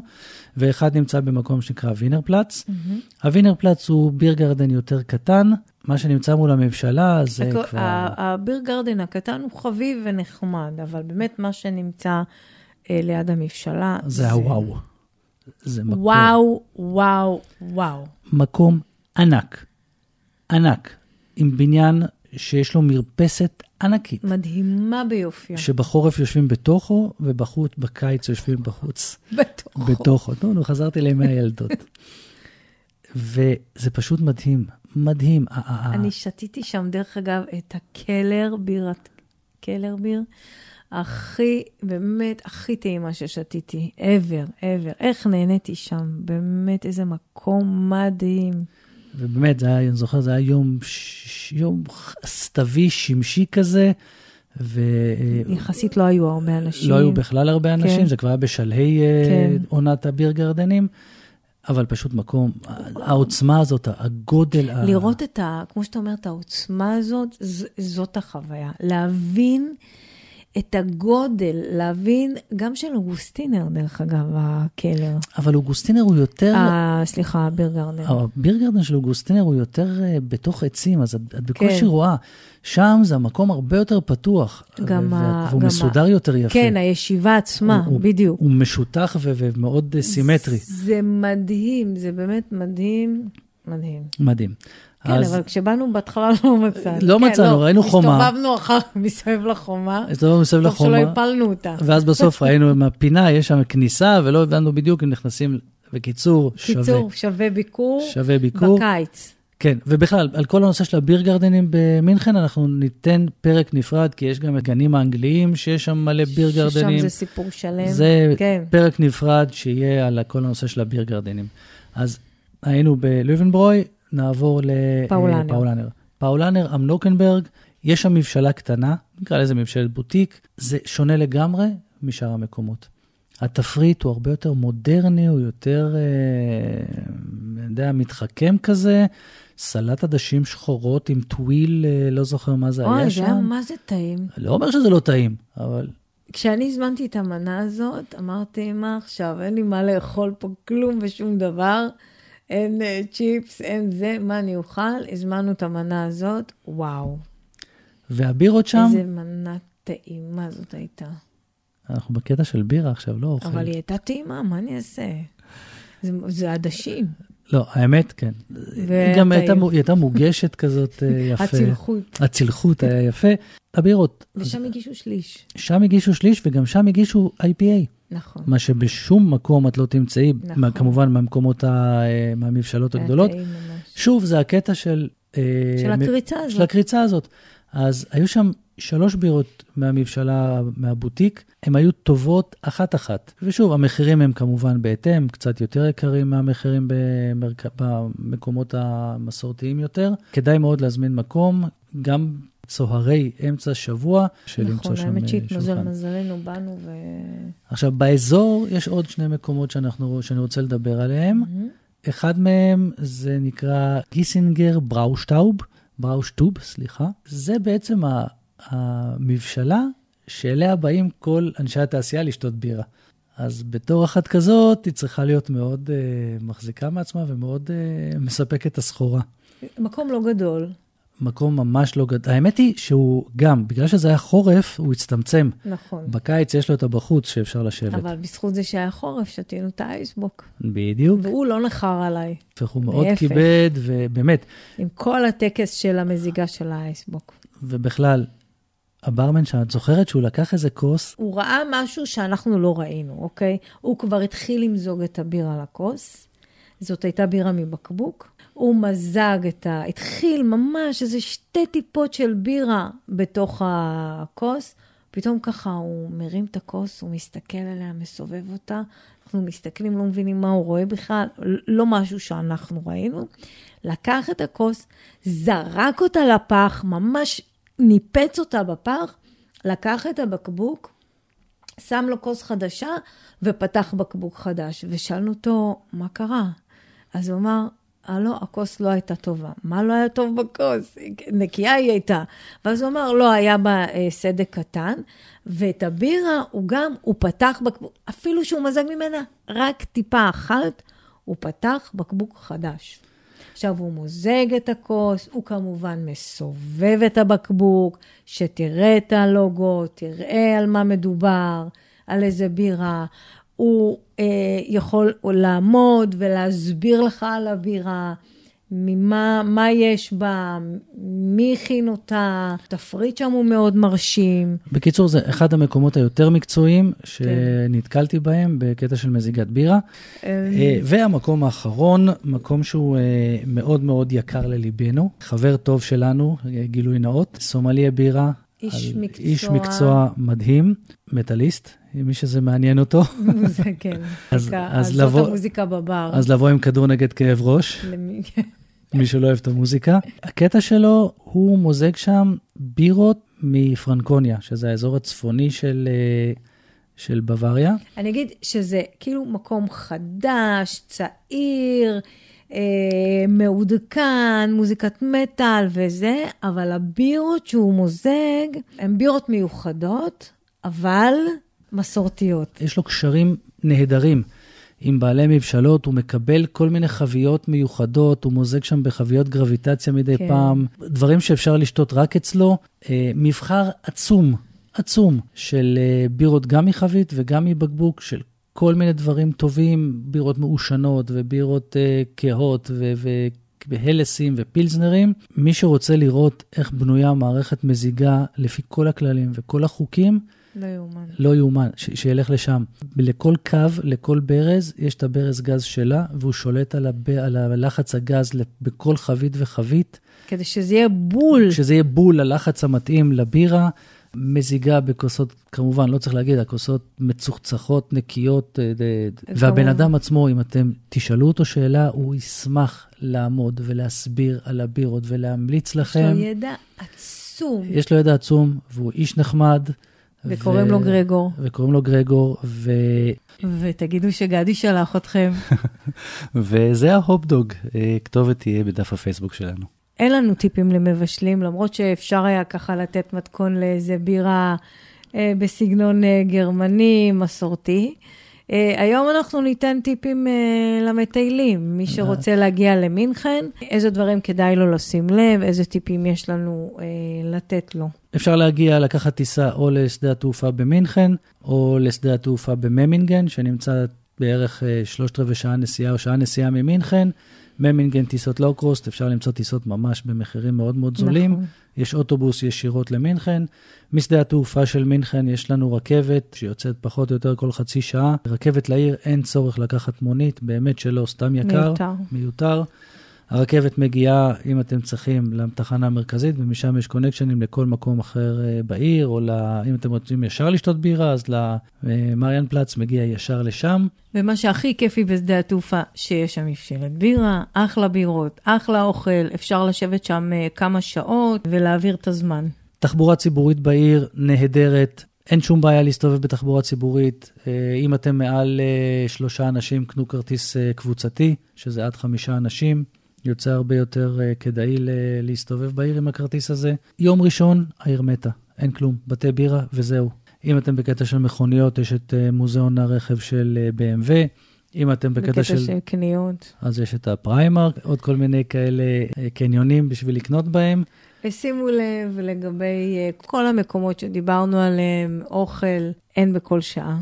ואחד נמצא במקום שנקרא וינרפלץ. מהמם. הווינרפלץ הוא beer garden יותר קטן, מה שנמצא מול הממשלה זה הכל- כבר... הביר גרדן הקטן הוא חביב ונחמד, אבל באמת מה שנמצא אה, ליד המבשלה, זה הוואו. זה מקום, וואו, וואו, וואו. מקום ענק, ענק, עם בניין שיש לו מרפסת ענקית, מדהימה ביופייה. שבחורף יושבים בתוכו, ובחוץ, בקיץ יושבים בחוץ, בתוכו. בתוכו. נו, נו, חזרתי לימי [laughs] הילדות. וזה פשוט מדהים, מדהים. אני שתיתי שם, דרך אגב, את הקלר בירת, קלר ביר, הכי, באמת, הכי טעימה ששתיתי, ever, ever. איך נהניתי שם, באמת, איזה מקום מדהים. ובאמת, זה היה, אני זוכר, זה היה יום, ש- יום סתווי, שמשי כזה, ולא יחסית לא היו הרבה אנשים. היו בכלל הרבה אנשים, כן. זה כבר היה בשלהי אה, כן. עונת הביר גרדנים, אבל פשוט מקום, העוצמה הזאת, הגודל, ה- לראות את ה... כמו שאתה אומר, את העוצמה הזאת, ז- זאת החוויה. להבין את הגודל, להבין, גם של אוגוסטינר, דרך אגב, הקלר. אבל אוגוסטינר הוא יותר, אה, סליחה, ביר גרדן. הביר גרדן של אוגוסטינר הוא יותר אה, בתוך עצים, אז את, את בקושי כן. רואה. שם זה המקום הרבה יותר פתוח, גם ה- והוא גם ה- מסודר יותר יפה. כן, הישיבה עצמה, הוא- בדיוק. הוא משטח ו- ומאוד אה, סימטרי, זה מדהים, זה באמת מדהים, מדהים. מדהים. כן, אז- אבל כשבאנו בהתחלה לא מצאנו. לא כן, מצאנו, ראינו חומה. הסתובבנו אחר [laughs] מסביב לחומה. הסתובבנו מסביב טוב שלא לחומה, הפלנו אותה. ואז בסוף ראינו עם הפינה, יש שם כניסה, ולא הבנו בדיוק אם נכנסים, בקיצור, שווה. קיצור, שווה ביקור. שווה ביקור. בקיץ. כן, ובכלל, על כל הנושא של הביר גרדנים במינכן, אנחנו ניתן פרק נפרד, כי יש גם את גנים האנגליים, שיש שם מלא ביר גרדנים. ששם זה סיפור שלם. זה כן. פרק נפרד שיהיה על כל הנושא של הביר גרדנים. אז היינו בלובנברוי, נעבור פאולנר. לפאולנר. פאולנר, אם נוקהרברג, יש שם מבשלה קטנה, נקרא לזה מבשלת בוטיק, זה שונה לגמרי משאר המקומות. התפריט הוא הרבה יותר מודרני, הוא יותר, אה, אני יודע, מתחכם כזה, סלט עדשים שחורות עם טוויל, אה, לא זוכר מה זה אוי, היה זה היה שם. מה זה טעים. לא אומר שזה לא טעים, אבל כשאני הזמנתי את המנה הזאת, אמרתי, מה עכשיו, אין לי מה לאכול פה כלום ושום דבר. אין אה, צ'יפס, אין זה, מה אני אוכל? הזמנו את המנה הזאת, וואו. והבירות שם, איזה מנה טעימה זאת הייתה. אנחנו בקטע של בירה עכשיו, לא אוכל. אבל היא הייתה טעימה, מה אני אעשה? זה, זה עדשים. לא, האמת, כן. והיה גם הייתה, היא הייתה מוגשת כזאת אה, [laughs] יפה. הצלחות. הצלחות היה יפה. הבירות, ושם הגישו שליש. שם הגישו שליש וגם שם הגישו IPA, נכון. מה שבשום מקום את לא תמצאי, נכון. מה- כמובן מהמקומות, ה- אה, מהמבשלות היה הגדולות. ממש. שוב, זה הקטע של... אה, של מ- הקריצה של הזאת. הקריצה הזאת. אז היו שם שלוש בירות מהמבשלה, מהבוטיק, הן היו טובות אחת-אחת. ושוב, המחירים הם כמובן בהתאם, קצת יותר יקרים מהמחירים במרק... במקומות המסורתיים יותר. כדאי מאוד להזמין מקום, גם צהרי אמצע שבוע, של למצוא נכון, שם האמת אה, שהתמזל שולחן. מזלנו, באנו ו... עכשיו, באזור יש עוד שני מקומות שאנחנו, שאני רוצה לדבר עליהם. מהמם. אחד מהם זה נקרא גיסינגר בראושטאוב, בראושטוב, סליחה. זה בעצם המבשלה שאליה באים כל אנשי התעשייה לשתות בירה. אז בתור אחת כזאת, היא צריכה להיות מאוד uh, מחזיקה מעצמה ומאוד uh, מספקת את הסחורה. מקום לא גדול, מקום ממש לא גדול. האמת היא שהוא גם, בגלל שזה היה חורף, הוא הצטמצם. נכון. בקיץ יש לו את הבחוץ שאפשר לשבת. אבל בזכות זה שהיה חורף, שתינו את האייסבוק. בדיוק. והוא לא נחר עליי, והוא מאוד. כיבד, ובאמת, עם כל הטקס של המזיגה של האייסבוק. ובכלל, הברמן שאת זוכרת שהוא לקח איזה כוס, הוא ראה משהו שאנחנו לא ראינו, אוקיי? הוא כבר התחיל למזוג את הבירה לכוס. זאת הייתה בירה מבקבוק. הוא מזג את ה... התחיל ממש איזה שתי טיפות של בירה בתוך הכוס. פתאום ככה הוא מרים את הכוס, הוא מסתכל עליה, מסובב אותה. אנחנו מסתכלים, לא מבינים מה הוא רואה בכלל, לא משהו שאנחנו ראינו. לקח את הכוס, זרק אותה לפח, ממש ניפץ אותה בפח, לקח את הבקבוק, שם לו כוס חדשה ופתח בקבוק חדש. ושאלנו אותו, מה קרה? אז הוא אמר, לא, הכוס לא הייתה טובה. מה לא היה טוב בכוס? נקייה היא הייתה. ואז הוא אמר, לא, היה בה אה, סדק קטן, ואת הבירה הוא גם, הוא פתח בקבוק, אפילו שהוא מזג ממנה רק טיפה אחת, הוא פתח בקבוק חדש. עכשיו הוא מוזג את הכוס, הוא כמובן מסובב את הבקבוק, שתראה את הלוגו, תראה על מה מדובר, על איזה בירה. הוא אה, יכול לעמוד ולהסביר לך על הבירה, ממה מה יש בה, מי הכין אותה, התפריט שם הוא מאוד מרשים. בקיצור, זה אחד המקומות היותר מקצועיים שנתקלתי בהם בקטע של מזיגת בירה. אה, והמקום האחרון, מקום שהוא אה, מאוד מאוד יקר לליבנו, חבר טוב שלנו, אה, גילוי נאות, סומליה בירה. איש מקצוע. איש מקצוע מדהים, מטאליסט, מי שזה מעניין אותו. [laughs] זה כן, אז- אז זאת לבוא- המוזיקה בבר. אז לבוא עם כדור נגד כאב ראש, למי- [laughs] מי שלא אוהב את המוזיקה. הקטע שלו, הוא מוזג שם בירות מפרנקוניה, שזה האזור הצפוני של, אה, של בוואריה. אני אגיד שזה כאילו מקום חדש, צעיר, אה, מעודכן, מוזיקת מטאל וזה, אבל הבירות שהוא מוזג הן בירות מיוחדות, אבל מסורתיות. יש לו קשרים נהדרים עם בעלי מבשלות, הוא מקבל כל מיני חביות מיוחדות, הוא מוזג שם בחביות גרביטציה מדי כן. פעם, דברים שאפשר לשתות רק אצלו. אה, מבחר עצום, עצום, של אה, בירות גם מחבית וגם מבקבוק, של כל מיני דברים טובים, בירות מעושנות ובירות אה, כהות ו... ו והלסים ופילזנרים. מי שרוצה לראות איך בנויה מערכת מזיגה לפי כל הכללים וכל החוקים, לא יאומן. לא יאומן, שילך לשם. לכל קו, לכל ברז, יש את הברז גז שלה, והוא שולט על, הב... על הלחץ הגז בכל חבית וחבית, כדי שזה יהיה בול. שזה יהיה בול ללחץ המתאים לבירה. מזיגה בכוסות, כמובן, לא צריך להגיד, הכוסות מצוחצחות, נקיות, אה, והבן. אדם עצמו, אם אתם תשאלו אותו שאלה, הוא ישמח לעמוד ולהסביר על הבירות ולהמליץ יש לו לכם. ידע עצום. יש לו ידע עצום, והוא איש נחמד. וקוראים לו גרגור. וקוראים לו גרגור, ו... ותגידו שגדי שלח אתכם. [laughs] וזה ההופדוג, אה, כתובת תהיה בדף הפייסבוק שלנו. אין לנו טיפים למבשלים, למרות שאפשר היה ככה לתת מתכון לאיזה בירה אה, בסגנון אה, גרמני, מסורתי. אה, היום אנחנו ניתן טיפים אה, למטיילים, מי שרוצה להגיע למינכן, איזה דברים כדאי לו לשים לב, איזה טיפים יש לנו אה, לתת לו. אפשר להגיע, לקחת טיסה או לשדה התעופה במינכן, או לשדה התעופה בממינגן, שנמצא בערך אה, שלושת רבעי שעה נסיעה או שעה נסיעה ממינכן. ממינגן טיסות לואו-קרוסט, אפשר למצוא טיסות ממש במחירים מאוד מאוד זולים. נכון. יש אוטובוס ישירות למינכן. משדה התעופה של מינכן יש לנו רכבת שיוצאת פחות או יותר כל חצי שעה. רכבת לעיר, אין צורך לקחת מונית, באמת שלא, סתם יקר. מיותר. מיותר. הרכבת מגיעה, אם אתם צריכים, לתחנה המרכזית, ומשם יש קונקשנים לכל מקום אחר אה, בעיר, או לה, אם אתם רוצים ישר לשתות בירה, אז למריאן פלאץ מגיע ישר לשם. ומה שהכי כיפי בשדה התעופה, שיש שם מבשלת בירה, אחלה בירות, אחלה אוכל, אפשר לשבת שם אה, כמה שעות ולהעביר את הזמן. תחבורה ציבורית בעיר נהדרת, אין שום בעיה להסתובב בתחבורה ציבורית. אה, אם אתם מעל שלושה אנשים, קנו כרטיס קבוצתי, שזה עד חמישה אנשים. יוצא הרבה יותר כדאי להסתובב בעיר עם הכרטיס הזה. יום ראשון, העיר מתה, אין כלום, בתי בירה וזהו. אם אתם בקטע של מכוניות, יש את מוזיאון הרכב של BMW. אם אתם בקטע, בקטע של... של קניות. אז יש את הפריימרק, עוד כל מיני כאלה קניונים בשביל לקנות בהם. ושימו לב לגבי אה, כל המקומות שדיברנו עליהם, אוכל, אין בכל שעה.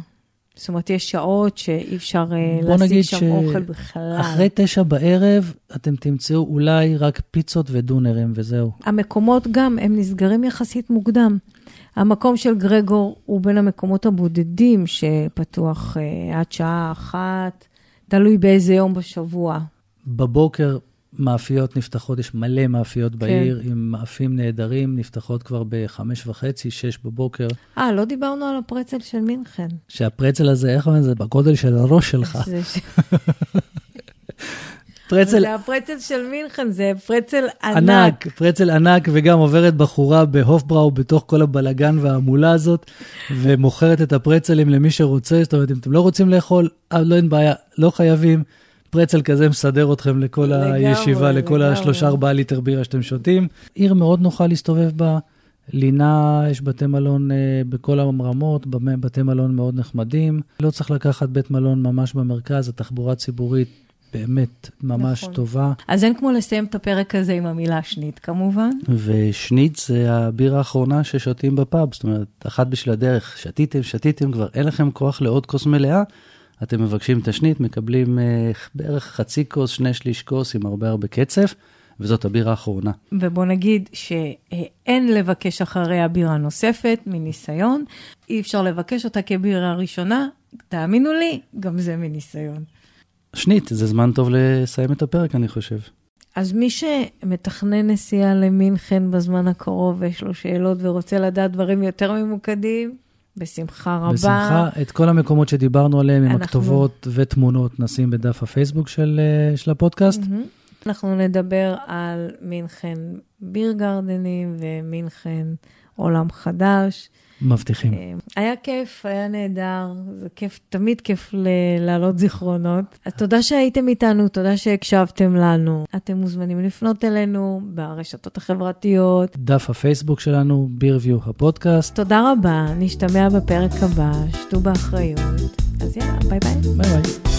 זאת אומרת, יש שעות שאי אפשר אה, להשיג שם אוכל בכלל. אחרי תשע בערב, אתם תמצאו אולי רק פיצות ודונרים וזהו. המקומות גם, הם נסגרים יחסית מוקדם. המקום של גרגור הוא בין המקומות הבודדים שפתוח אה, עד שעה אחת, תלוי באיזה יום בשבוע. בבוקר מאפיות נפתחות, יש מלא מאפיות כן. בעיר, עם מאפים נהדרים, נפתחות כבר בחמש וחצי, שש בבוקר. אה, לא דיברנו על הפרצל של מינכן. שהפרצל הזה, איך אומרים? זה בגודל של הראש שלך. [laughs] פרצל... זה הפרצל של מינכן, זה פרצל ענק. ענק, פרצל ענק, וגם עוברת בחורה בהופבראו בתוך כל הבלגן וההמולה הזאת, ומוכרת את הפרצלים למי שרוצה. זאת אומרת, אם אתם לא רוצים לאכול, אה, לא אין בעיה, לא חייבים. פרצל כזה מסדר אתכם לכל לגמרי, הישיבה, לכל. השלושה ארבעה ליטר בירה שאתם שותים. עיר מאוד נוחה להסתובב בה. לינה, יש בתי מלון uh, בכל הרמות, בתי מלון מאוד נחמדים. לא צריך לקחת בית מלון ממש במרכז, התחבורה הציבורית באמת ממש נכון. טובה. אז אין כמו לסיים את הפרק הזה עם המילה שנית, כמובן. ושנית זה הבירה האחרונה ששותים בפאב, זאת אומרת, אחת בשביל הדרך, שתיתם, שתיתם, כבר אין לכם כוח לעוד כוס מלאה, אתם מבקשים תשנית, מקבלים uh, בערך חצי כוס, שני שליש כוס עם הרבה הרבה קצף, וזאת הבירה האחרונה. ובוא נגיד שאין לבקש אחריה בירה נוספת מניסיון, אי אפשר לבקש אותה כבירה ראשונה, תאמינו לי, גם זה מניסיון. שנית, זה זמן טוב לסיים את הפרק, אני חושב. אז מי שמתכנן נסיעה למינכן בזמן הקרוב ויש לו שאלות ורוצה לדעת דברים יותר ממוקדים, בשמחה רבה. בשמחה. את כל המקומות שדיברנו עליהם אנחנו... עם הכתובות ותמונות נשים בדף הפייסבוק של, אה, של הפודקאסט. Mm-hmm. אנחנו נדבר על מינכן ביר גרדנים ומינכן עולם חדש. מבטיחים. אה, היה כיף, היה נהדר, זה כיף, תמיד כיף להעלות זיכרונות. תודה שהייתם איתנו, תודה שהקשבתם לנו. אתם מוזמנים לפנות אלינו ברשתות החברתיות. דף הפייסבוק שלנו, בירביו הפודקאסט. תודה רבה, נשתמע בפרק הבא, שתו באחריות. אז יאללה, ביי ביי. ביי ביי.